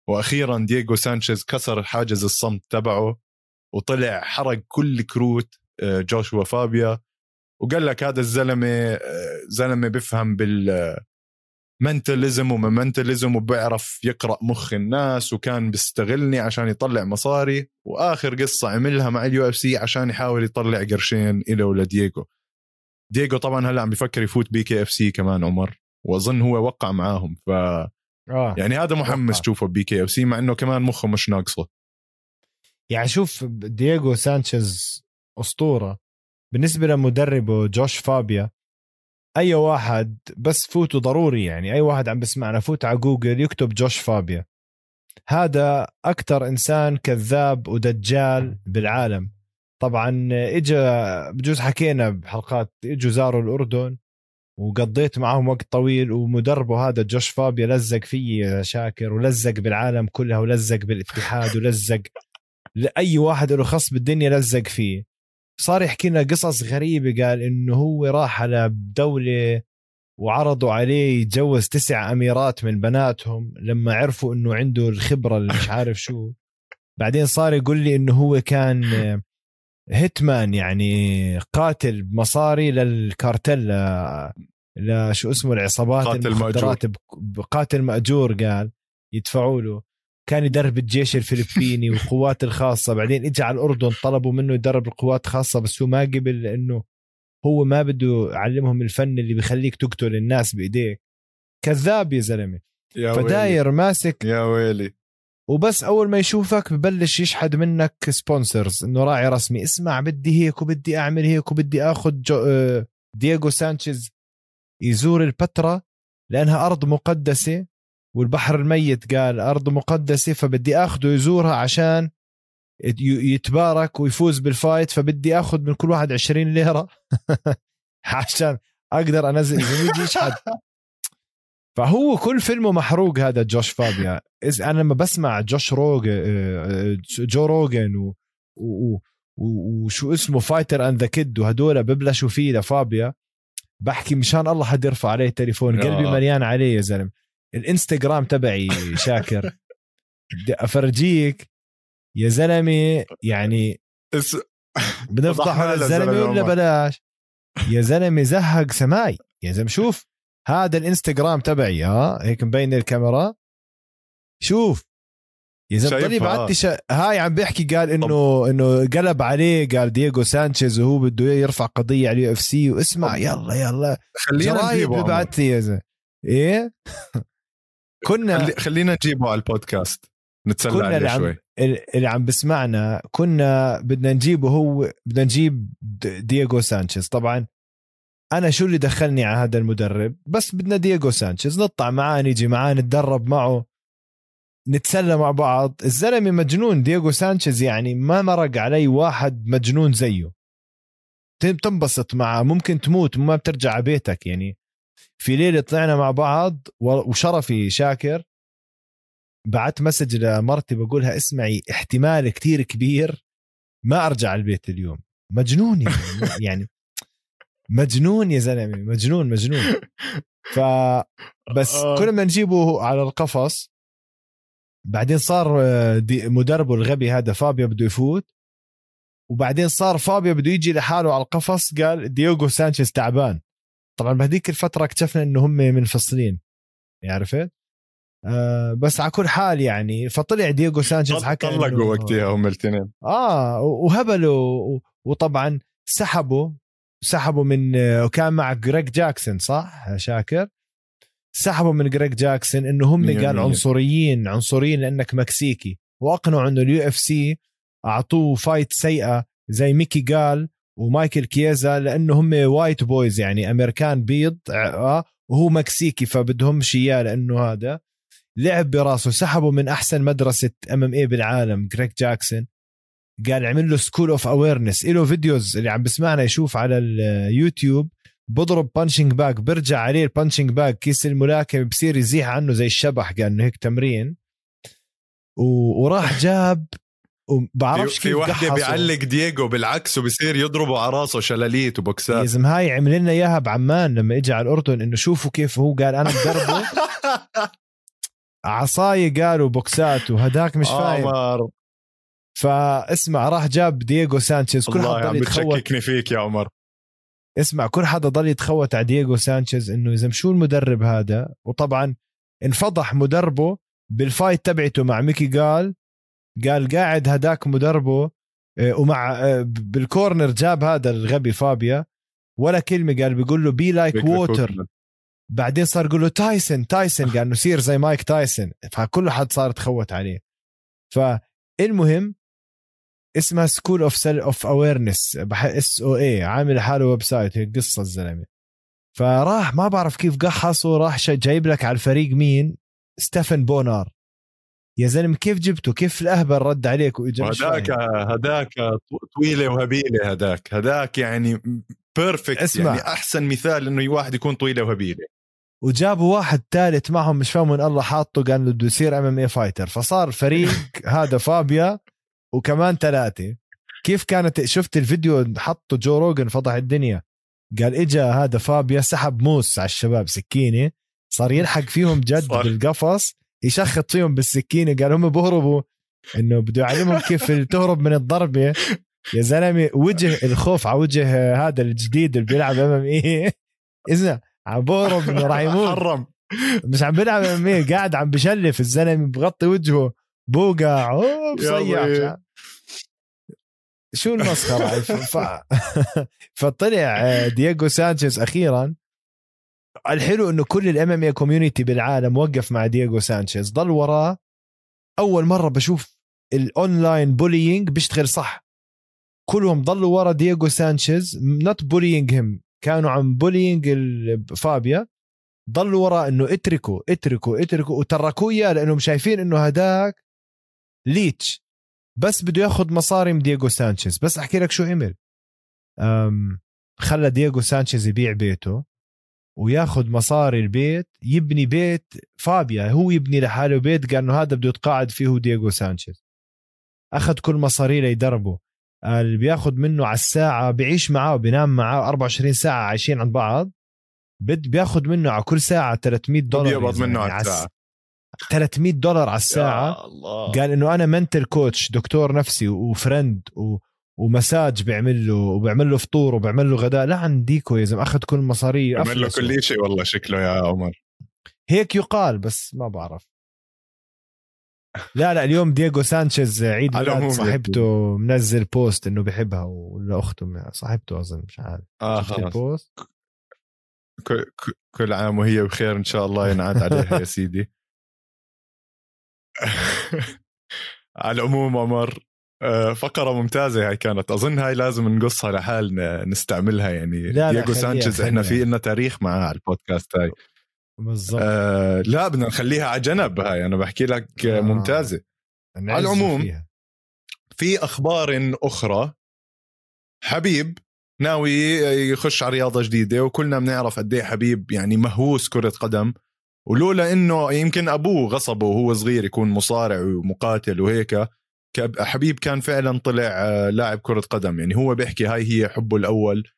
وأخيرا دييغو سانشيز كسر حاجز الصمت تبعه وطلع حرق كل كروت آه، جوشوا فابيا. وقال لك هذا الزلمة آه، زلمة بفهم بال mentalism و mentalism وبيعرف يقرأ مخ الناس وكان بيستغلني عشان يطلع مصاري. وآخر قصة عملها مع اليو إف سي عشان يحاول يطلع قرشين له ولدييغو دييغو طبعا هلأ عم بفكر يفوت بي كي إف سي كمان عمر. واظن هو وقع معاهم. ف آه يعني هذا محمس. تشوفه بي كي إف سي مع إنه كمان مخه مش ناقصه. يعني شوف دييغو سانشيز أسطورة. بالنسبة لمدربه جوش فابيا أي واحد بس فوتوا ضروري يعني. أي واحد عم بسمعنا فوت على جوجل يكتب جوش فابيا. هذا أكثر إنسان كذاب ودجال بالعالم. طبعا إجا بجوز حكينا بحلقات اجوا زاروا الأردن. وقضيت معهم وقت طويل ومدربه هذا جوش فابيا لزق فيي شاكر ولزق بالعالم كلها ولزق بالاتحاد ولزق لأي واحد له خص بالدنيا لزق فيه. صار يحكي لنا قصص غريبة قال إنه هو راح على دولة وعرضوا عليه يتجوز تسع أميرات من بناتهم لما عرفوا إنه عنده الخبرة اللي مش عارف شو. بعدين صار يقول لي إنه هو كان هيتمان يعني قاتل بمصاري للكارتل ل- لشو اسمه العصابات قاتل المخدرات ب- قاتل مأجور قال يدفعوا له. كان يدرب الجيش الفلبيني والقوات الخاصة. بعدين اجى على الأردن طلبوا منه يدرب القوات الخاصة بس هو ما قبل لأنه هو ما بده يعلمهم الفن اللي بيخليك تقتل الناس بايديك كذاب يا زلمة. فداير ماسك يا ويلي. وبس أول ما يشوفك ببلش يشحد منك sponsors إنه راعي رسمي اسمع بدي هيك وبدي أعمل هيك وبدي آخذ آه، دييغو سانشيز يزور البتراء لأنها أرض مقدسة والبحر الميت قال أرض مقدسة فبدي اخذه يزورها عشان يت- يتبارك ويفوز بال fight فبدي آخذ من كل واحد 20 ليرة عشان أقدر أنزل يجي يشحد. فهو كل فيلمه محروق هذا جوش فابيا أنا لما بسمع جوش روج آه، جو روجن و... و... و... وشو اسمه Fighter and the Kid وهدول ببلشوا فيه لفابيا بحكي مشان الله حد يرفع عليه التليفون آه. قلبي مليان عليه يا زلمة الإنستغرام تبعي شاكر بدي أفرجيك يا زلمة يعني. بنفضح الزلمة ولا. بلاش يا زلمة زهق سماي يا زلمة شوف هذا الإنستغرام تبعي ها هيك مبين الكاميرا. شوف. يا زلمة ضل يبعت آه. شا... هاي عم بيحكي قال إنه إنه قلب عليه قال دييغو سانشيز وهو بده يرفع قضية على اليو إف سي. واسمع يلا يلا. خلينا جرايد. ببعت لي يا زلمة. إيه؟ كنا خلي... خلينا نجيبه على البودكاست. نتسلى كنا عليه اللي عم شوي. اللي عم بسمعنا كنا بدنا نجيبه هو بدنا نجيب دييغو سانشيز. طبعا أنا شو اللي دخلني على هذا المدرب؟ بس بدنا دييغو سانشيز نطلع معاه نيجي معاه نتدرب معه نتسلى مع بعض. الزلمة مجنون دييغو سانشيز يعني ما مرق علي واحد مجنون زيه. تن- تنبسط معه ممكن تموت ما بترجع على بيتك يعني. في ليلة طلعنا مع بعض وشرفي شاكر بعت مسج لمرتي بقولها اسمعي احتمال كتير كبير ما أرجع البيت اليوم. مجنون يعني يعني مجنون يا زلمة مجنون مجنون. ف بس آه. كل ما نجيبه على القفص بعدين صار آه، دي مدربه الغبي هذا فابيو بده يفوت. وبعدين صار فابيو بده يجي لحاله على القفص قال دييغو سانشيز تعبان. طبعا بهذيك الفترة اكتشفنا إنه هم منفصلين. عرفت؟ آه بس على كل حال يعني فطلع دييغو سانشيز حكى طلقوا وقتها هم الاثنين. آه وهبلوا و- وطبعا سحبوا. سحبوا من وكان مع جريج جاكسون صح؟ شاكر؟ سحبوا من جريج جاكسون إنه هم قال مية. عنصريين عنصريين لأنك مكسيكي وأقنعوا إنه ال UFC أعطوه fight سيئة زي ميكي جال ومايكل كييزا لأنه هم white boys يعني أمريكان بيض آه وهو مكسيكي فبدهمش إياه لأنه هذا. لعب براسه سحبه من أحسن مدرسة MMA بالعالم جريج جاكسون. قال عمل له school of awareness له videos اللي عم بسمعنا يشوف على اليوتيوب بضرب punching bag برجع عليه ال punching bag كيس الملاكمة بصير يزيح عنه زي الشبح قال انه هيك تمرين. و... وراح جاب وبعرفش في كيف وحدة قحصه. بيعلق دييغو بالعكس وبصير يضربوا على راسه شلاليت يا وبوكسات. زلمه هاي عمل لنا إياها بعمان لما اجى على الأردن إنه شوفوا كيف هو قال أنا بدربه عصاي قالوا بوكسات وهداك مش فاهم. عمر فاسمع راح جاب دييغو سانشيز. كل حدا عم بتشككني فيك يا عمر. اسمع كل حدا ضل يتخوت على دييغو سانشيز إنه إذا شو المدرب هذا؟ وطبعا انفضح مدربه بال fight تبعته مع ميكي جال قال قاعد هداك مدربه آه، ومع آه، بال corner جاب هذا الغبي فابيا. ولا كلمة قال بيقول له be like water. بعدين صار يقول له تايسون تايسون قال إنه سير زي مايك تايسون فكل حد صار تخوت عليه. فالمهم اسمها school of self awareness S O A عامل حاله website هي قصة الزلمة. فراح ما بعرف كيف قحص وراح جايب لك على الفريق مين؟ ستيفن بونار يا زلمة كيف جبته؟ كيف الأهبل رد عليك وإجا هداك هداك طويلة وهبيلة هداك. هداك يعني perfect اسمع. يعني أحسن مثال إنه واحد يكون طويلة وهبيلة. وجابوا واحد ثالث معهم مش فاهم من الله حاطه قال له بده يصير MMA fighter فصار فريق هذا فابيا وكمان ثلاثة. كيف كانت شفت الفيديو حطه جو روجن فضح الدنيا. قال اجى هذا فابيا سحب موس على الشباب سكينة. صار يلحق فيهم جد بالقفص يشخط فيهم بالسكينة. قال هم بهربوا. إنه بده يعلمهم كيف تهرب من الضربة. يا زلمة وجه الخوف على وجه هذا الجديد اللي بيلعب إم إم اي اذا عم بهرب إنه راح يموت. حرم. مش عم بيلعب إم اي قاعد عم بشلف. الزلمة بغطي وجهه. بوقع بصيح شو المسخره ف... فطلع آه، دييغو سانشيز أخيرا. الحلو إنه كل ال MMA community بالعالم وقف مع دييغو سانشيز. ضل وراه. أول مرة بشوف ال online bullying بيشتغل صح. كلهم ضلوا ورا دييغو سانشيز. not bullying هم كانوا عم bullying فابيا. ضلوا وراه إنه اتركوا اتركوا اتركوا وتركوه إياه لأنهم شايفين إنه هداك leech. بس بده ياخذ مصاري من دييغو سانشيز. بس أحكي لك شو عمل خلى دييغو سانشيز يبيع بيته وياخذ مصاري البيت يبني بيت فابيا. هو يبني لحاله بيت قال إنه هذا بده يتقاعد فيه دييغو سانشيز. أخذ كل مصاريه ليدربه. اللي بياخذ منه على الساعة بيعيش معاه وبينام معاه 24 ساعة عايشين عند بعض. بد بياخذ منه على كل ساعة 300 دولار بيقبض منه على الساعة. 300 دولار على الساعة. الله. قال إنه أنا mental coach دكتور نفسي و friend و... ومساج بيعمل له وبيعمل له فطور وبيعمل له غداء. لا عنديكو يا زلمه أخذ كل مصاريه بيعمل له كل شيء والله شكله يا عمر. هيك يقال بس ما بعرف. لا لا اليوم دييغو سانشيز عيد ميلاد صاحبته منزل post إنه بحبها ولا أخته صاحبته أظن مش عارف. آه خلص كل عام وهي بخير إن شاء الله ينعاد عليها يا سيدي. على العموم عمر آه، فقرة ممتازة هاي كانت. أظن هاي لازم نقصها لحال نستعملها يعني. لا دييغو سانشيز إحنا في لنا تاريخ معاه على البودكاست هاي. بالضبط. آه لا بدنا نخليها على جنب هاي. أنا بحكي لك آه. ممتازة. على العموم فيها. في أخبار أخرى. حبيب ناوي يخش على رياضة جديدة وكلنا بنعرف قد إيه حبيب يعني مهووس كرة قدم. ولولا إنه يمكن أبوه غصبه وهو صغير يكون مصارع ومقاتل وهيك حبيب كان فعلا طلع آه، لاعب كرة قدم. يعني هو بيحكي هاي هي حبه الأول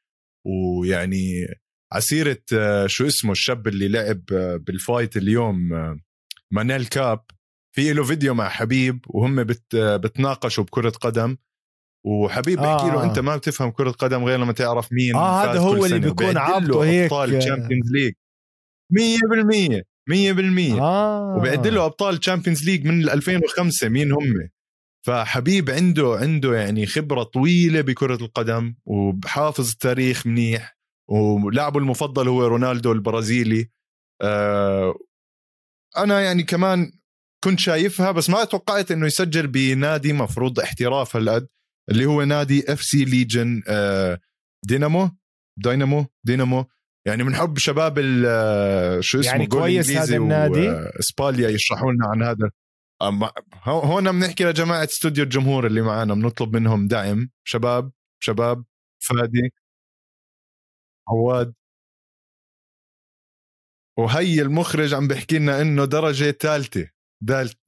ويعني على سيرة آه، شو اسمه الشاب اللي لعب آه، بال fight اليوم مانيل كاب. في له فيديو مع حبيب وهم بت بتناقشوا بكرة قدم. وحبيب بحكي له أنت ما بتفهم كرة قدم غير لما تعرف مين آه هذا هو اللي بيكون عابطه هيك. أبطال ال Champions League 100% 100% آه. وبعدد له أبطال Champions League من 2005 مين هم؟ فحبيب عنده عنده يعني خبرة طويلة بكرة القدم وبحافظ التاريخ منيح ولاعبه المفضل هو رونالدو البرازيلي. آه أنا يعني كمان كنت شايفها بس ما توقعت إنه يسجل بنادي مفروض احتراف هالقد اللي هو نادي اف سي ليجن آه دينامو دينامو دينامو. يعني بنحب شباب شو اسمه يعني كويس هذا النادي؟ اسباليا يشرحوا لنا عن هذا. هون بنحكي لجماعة استوديو الجمهور اللي معنا بنطلب منهم دعم. شباب شباب فادي عواد. وهي المخرج عم بيحكي لنا إنه درجة ثالثة.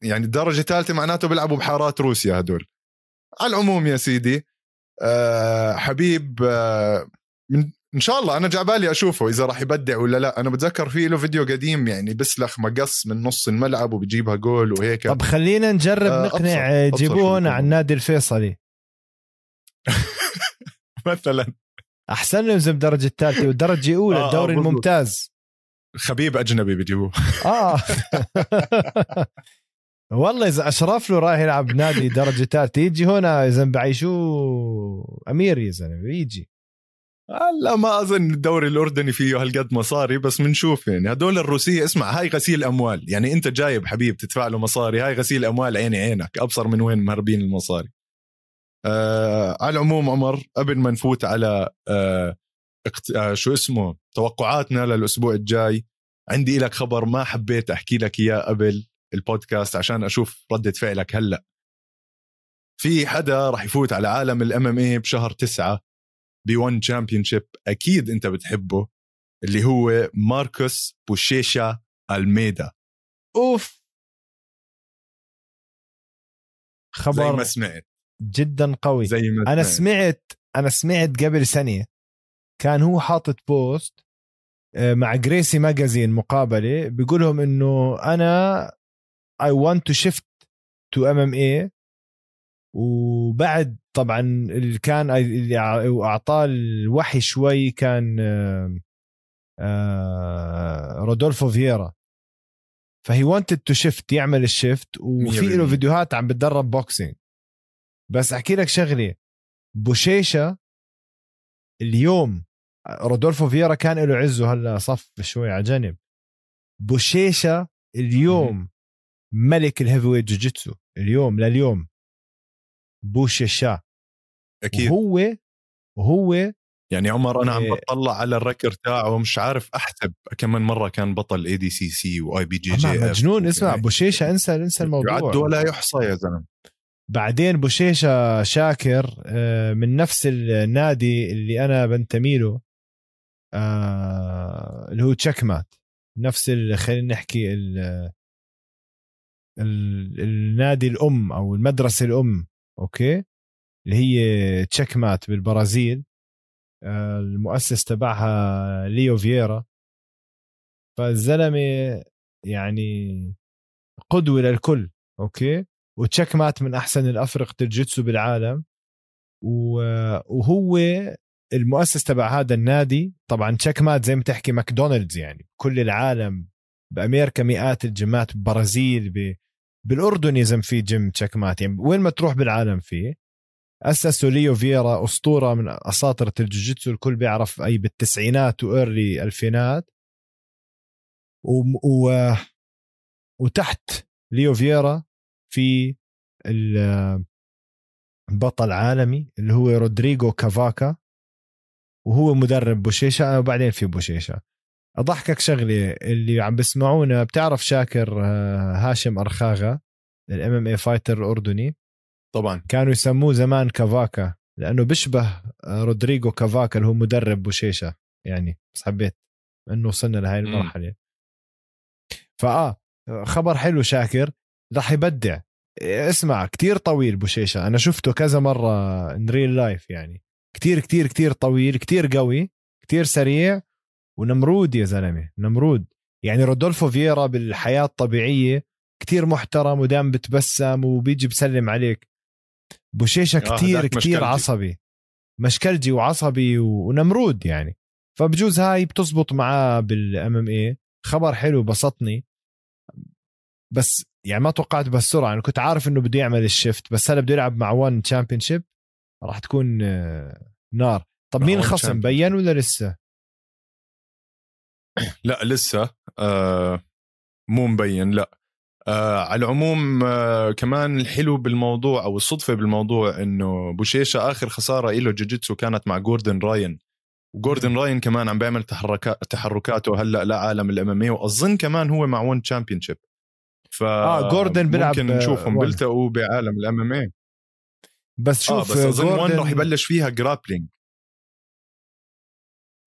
يعني درجة ثالثة معناته بيلعبوا بحارات روسيا هدول. على العموم يا سيدي أه حبيب أه من إن شاء الله أنا جعبالي أشوفه إذا راح يبدع ولا لا. أنا بتذكر في له فيديو قديم يعني بسلخ مقص من نص الملعب وبجيبها جول وهيك. طب خلينا نجرب آه نقنع جيبوه على النادي الفيصلي. مثلا. أحسن له ينزل درجه الثالثة والدرجه الاولى آه الدوري آه الممتاز. خبيب أجنبي بجيبوه آه. والله إذا أشرف له رايح يلعب نادي درجة ثالثة يجي هنا يا زلمه بعيشوه أمير يا زلمه يجي. هلا ما أظن الدوري الأردني فيه هالقد مصاري بس بنشوف يعني. هدول الروسية اسمع هاي غسيل أموال. يعني أنت جايب حبيب تدفع له مصاري هاي غسيل أموال عيني عينك. أبصر من وين مهربين المصاري. آه على العموم عمر قبل ما نفوت على آه. آه شو اسمه توقعاتنا للأسبوع الجاي عندي لك خبر ما حبيت أحكي لك إياه قبل البودكاست عشان أشوف ردة فعلك هلأ. في حدا راح يفوت على عالم ال MMA بشهر تسعة. ب ONE Championship أكيد أنت بتحبه اللي هو ماركوس بوشيشا ألميدا. أوف. خبر زي ما سمعت. جدا قوي. زي ما أنا سمعت. أنا سمعت قبل سنة كان هو حاطط بوست آه، مع Gracie Magazine مقابلة بيقولهم إنه أنا I want to shift to MMA وبعد طبعا اللي كان اللي أعطاه الوحي شوي كان آه، آه، رودولفو فييرا. فهي wanted to shift يعمل ال shift وفي له. فيديوهات عم بتدرب boxing بس أحكي لك شغلة بوشيشة اليوم رودولفو فييرا كان له عزه هلأ صف شوي على جنب. بوشيشة اليوم ملك ال heavyweight جوجيتسو اليوم لليوم. بوشيشا. أكيد. وهو وهو يعني عمر أنا عم إيه. بطلع على ال record تاعه مش عارف أحسب كم من مرة كان بطل اي دي سي سي واي بي جي جي مجنون اسمع وكذا. بوشيشة انسى انسى الموضوع. يعد ولا يحصى يا زلمة. بعدين بوشيشة شاكر آه، من نفس النادي اللي أنا بنتمي له آه، اللي هو Checkmat نفس خلينا نحكي ال ال النادي الأم أو المدرسة الأم. أوكي؟ اللي هي Checkmat بالبرازيل. آه، المؤسس تبعها ليو فييرا. فالزلمة يعني قدوة للكل أوكي؟ و Checkmat من أحسن الافرقه الجيتسو بالعالم. وهو المؤسس تبع هذا النادي. طبعا Checkmat زي ما تحكي ماكدونالدز يعني. كل العالم بأمريكا مئات ال جيمات بالبرازيل ب... بالأردن يزم في gym Checkmat يعني وين ما تروح بالعالم فيه اسسه ليو فييرا أسطورة من أساطرة الجوجيتسو الكل بيعرف أي بالتسعينات و early ألفينات. و... و... وتحت ليو فييرا في ال- بطل عالمي اللي هو رودريغو كافاكا وهو مدرب بوشيشة وبعدين في بوشيشة أضحكك شغلة اللي عم بسمعونا بتعرف شاكر آه، هاشم أرخاغا ال MMA fighter الأردني؟ طبعا. كانوا يسموه زمان كافاكا لأنه بيشبه آه، رودريغو كافاكا اللي هو مدرب بوشيشة يعني بس حبيت إنه وصلنا لهي المرحلة. فآه خبر حلو شاكر رح يبدع. اسمع كتير طويل بوشيشة أنا شفته كذا مرة in real life يعني. كتير كتير كتير طويل كتير قوي كتير سريع ونمرود يا زلمة نمرود. يعني رودولفو فييرا بالحياة الطبيعية كتير محترم ودام بتبسم وبيجي بسلم عليك. بوشيشة آه، كتير هداك كتير. عصبي. مشكلجي وعصبي ونمرود يعني. فبجوز هاي بتزبط معاه بال MMA خبر حلو بسطني. بس يعني ما توقعت بهالسرعة. أنا كنت عارف إنه بده يعمل ال shift بس هلا بده يلعب مع ONE Championship راح تكون آه، نار. طب مين خصم. بين ولا لسه؟ لا لسه آه مو مبين لا. آه على العموم آه كمان الحلو بالموضوع أو الصدفة بالموضوع إنه بوشيشة آخر خسارة له جوجيتسو كانت مع جوردن راين. وجوردن راين كمان عم بيعمل تحركات تحركاته هلأ لعالم ال MMA وأظن كمان هو مع ONE Championship ف آه، جوردن بيلعب، ممكن آه، نشوفهم. بيلتقوا بعالم ال MMA بس آه شوف بس أظن ONE جوردن- راح يبلش فيها جرابلينج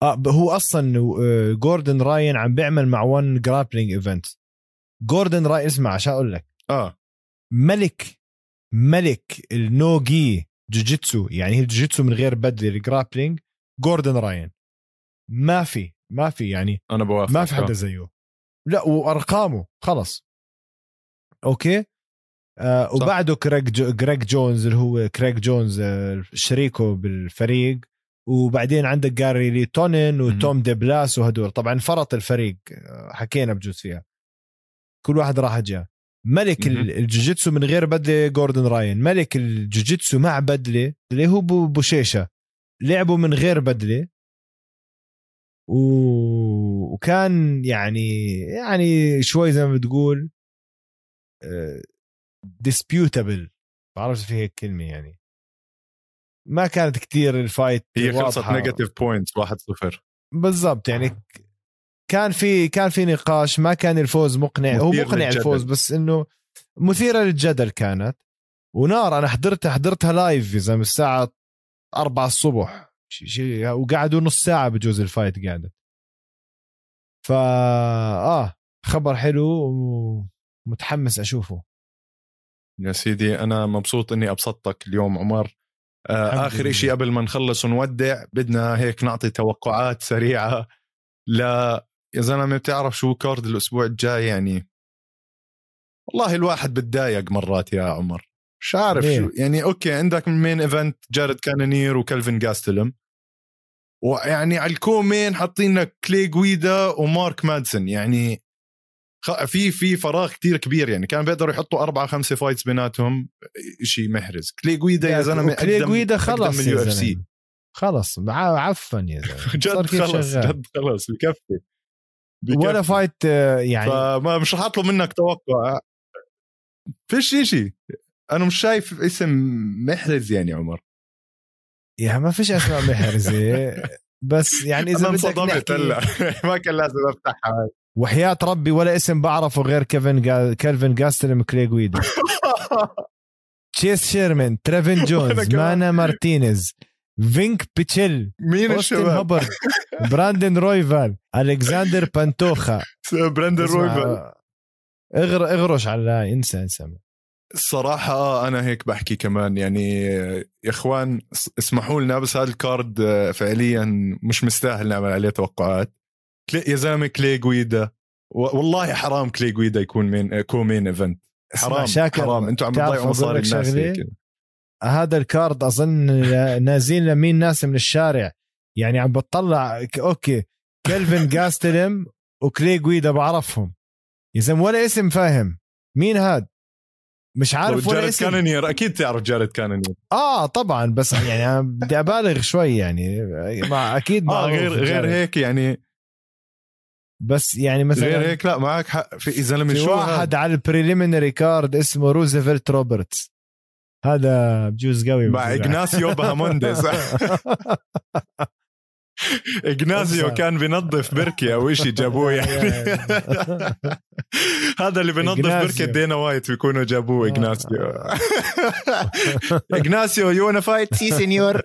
آه هو أصلا آه، جوردن راين عم بيعمل مع ONE grappling event جوردن راين اسمع عشان أقول لك. آه. ملك ملك ال no-gi جوجيتسو يعني هي الجوجيتسو من غير بدله ال grappling جوردن راين. ما في ما في يعني أنا بوافق ما في حدا زيه. لا وأرقامه خلص أوكي؟ آه. وبعده كريج جو كريج جونز اللي هو كريج جونز آه شريكه بالفريق. وبعدين عندك جاري تونن وتوم دي بلاس وهدول. طبعا فرط الفريق. آه، حكينا بجوز فيها. كل واحد راح جاء ملك الجوجيتسو من غير بدلة جوردن راين ملك الجوجيتسو مع بدلة اللي هو بو- بوشيشه لعبوا من غير بدلة. و... وكان يعني يعني شوي زي ما بتقول disputable بعرفش في هيك كلمة يعني. ما كانت كتير ال fight هي خلصت نيجاتيف بوينتس 1-0 بالضبط يعني كان في كان في نقاش ما كان الفوز مقنع هو مقنع للجدل. الفوز بس إنه مثيرة للجدل كانت. ونار أنا حضرتها حضرتها live يا زلمه الساعة 4 الصبح. وقعدوا نص ساعة بجوز ال fight قعدت. فا آه خبر حلو ومتحمس أشوفه. يا سيدي أنا مبسوط إني أبسطتك اليوم عمر. آه آخر شيء قبل ما نخلص ونودع بدنا هيك نعطي توقعات سريعة ل يا زلمة بتعرف شو card الأسبوع الجاي يعني؟ والله الواحد بتضايق مرات يا عمر. مش عارف شو يعني okay عندك main event جارد كانونير وكلفن جاستلم. ويعني على ال co-main حاطين لك كلي جويدا ومارك مادسون يعني في في فراغ كتير كبير يعني. كان بيقدروا يحطوا أربعة خمسة fights بيناتهم شيء محرز كلي جويدا يا زلمة كلي جويدا خلص من ال UFC. خلص. عفن يا زلمة. جد خلص جد خلص. بكفي. ولا fight آه، يعني فما مش رح أطلب منك توقع. فيش شيء أنا مش شايف اسم محرز يعني عمر. يا ما فيش أسماء محرزه بس يعني إذا بدك نحكي هلأ. ما كان لازم أفتحها. وحياة ربي ولا اسم بعرفه غير كيفن جا... كيلفن جاستلم كلي جويدا تشيس شيرمان تريفن جونز مانا مارتينيز فينك بيتشيل مين الشباب؟ هوبرد براندن رويفال الكساندر بانتوخا براندن رويفال اغر اغرش على انسى انسى. الصراحة آه أنا هيك بحكي كمان يعني يا إخوان اسمحوا لنا بس هذا ال card آه، فعليا مش مستاهل نعمل عليه توقعات. يا زلمة كلي جويدا والله حرام كلي جويدا يكون main co-main event حرام شاكر حرام. أنتم عم تضيعوا مصاري الناس هيك. هذا ال card أظن نازلين لمين؟ ناس من الشارع. يعني عم بتطلع okay كلفن جاستلم وكلي جويدا بعرفهم. يا زلمة ولا اسم فاهم. مين هاد؟ مش عارف ولا اسم. كانونير. أكيد تعرف جارد كانونير. آه طبعا بس يعني بدي أبالغ شوي يعني. ما أكيد آه غير غير هيك يعني بس يعني مثلا غير هيك؟ لا معك حق. في زلمه شو واحد على ال preliminary card اسمه روزفلت روبرتس هذا بجوز قوي مع اجناسيو بهامونديز. اجنازيو كان بينظف بركي أو شيء جابوه يعني. هذا اللي بينظف بركه دينا وايت بيكونوا جابوه اجناسيو اجناسيو يو وأنا فايت سي سينيور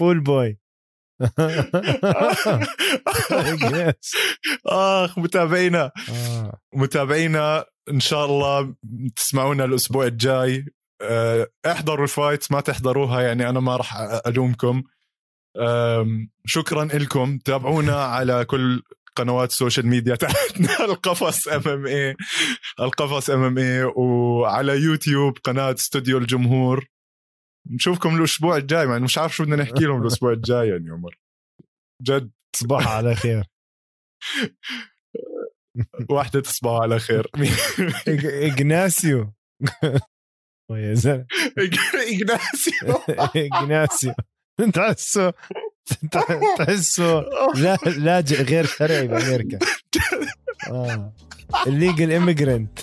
بول بوي آخ متابعينا. آه. متابعينا إن شاء الله تسمعونا الأسبوع الجاي. آه، احضروا ال fight ما تحضروها يعني أنا ما راح ألومكم. شكرا لكم تابعونا على كل قنوات ال social media تاعتنا. القفص ام ام اي القفص ام ام اي وعلى يوتيوب قناة استوديو الجمهور. نشوفكم الأسبوع الجاي يعني مش عارف شو بدنا نحكي لهم الأسبوع الجاي يعني عمر. جد تصبح على خير. واحدة تصبح على خير. إغناسيو يا زلمة. إغناسيو إغناسيو تحسه تحسه لا لاجئ غير شرعي بأمريكا. آه. illegal immigrant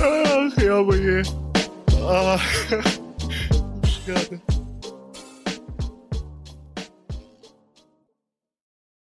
اخ يا أبوي آه مش قادر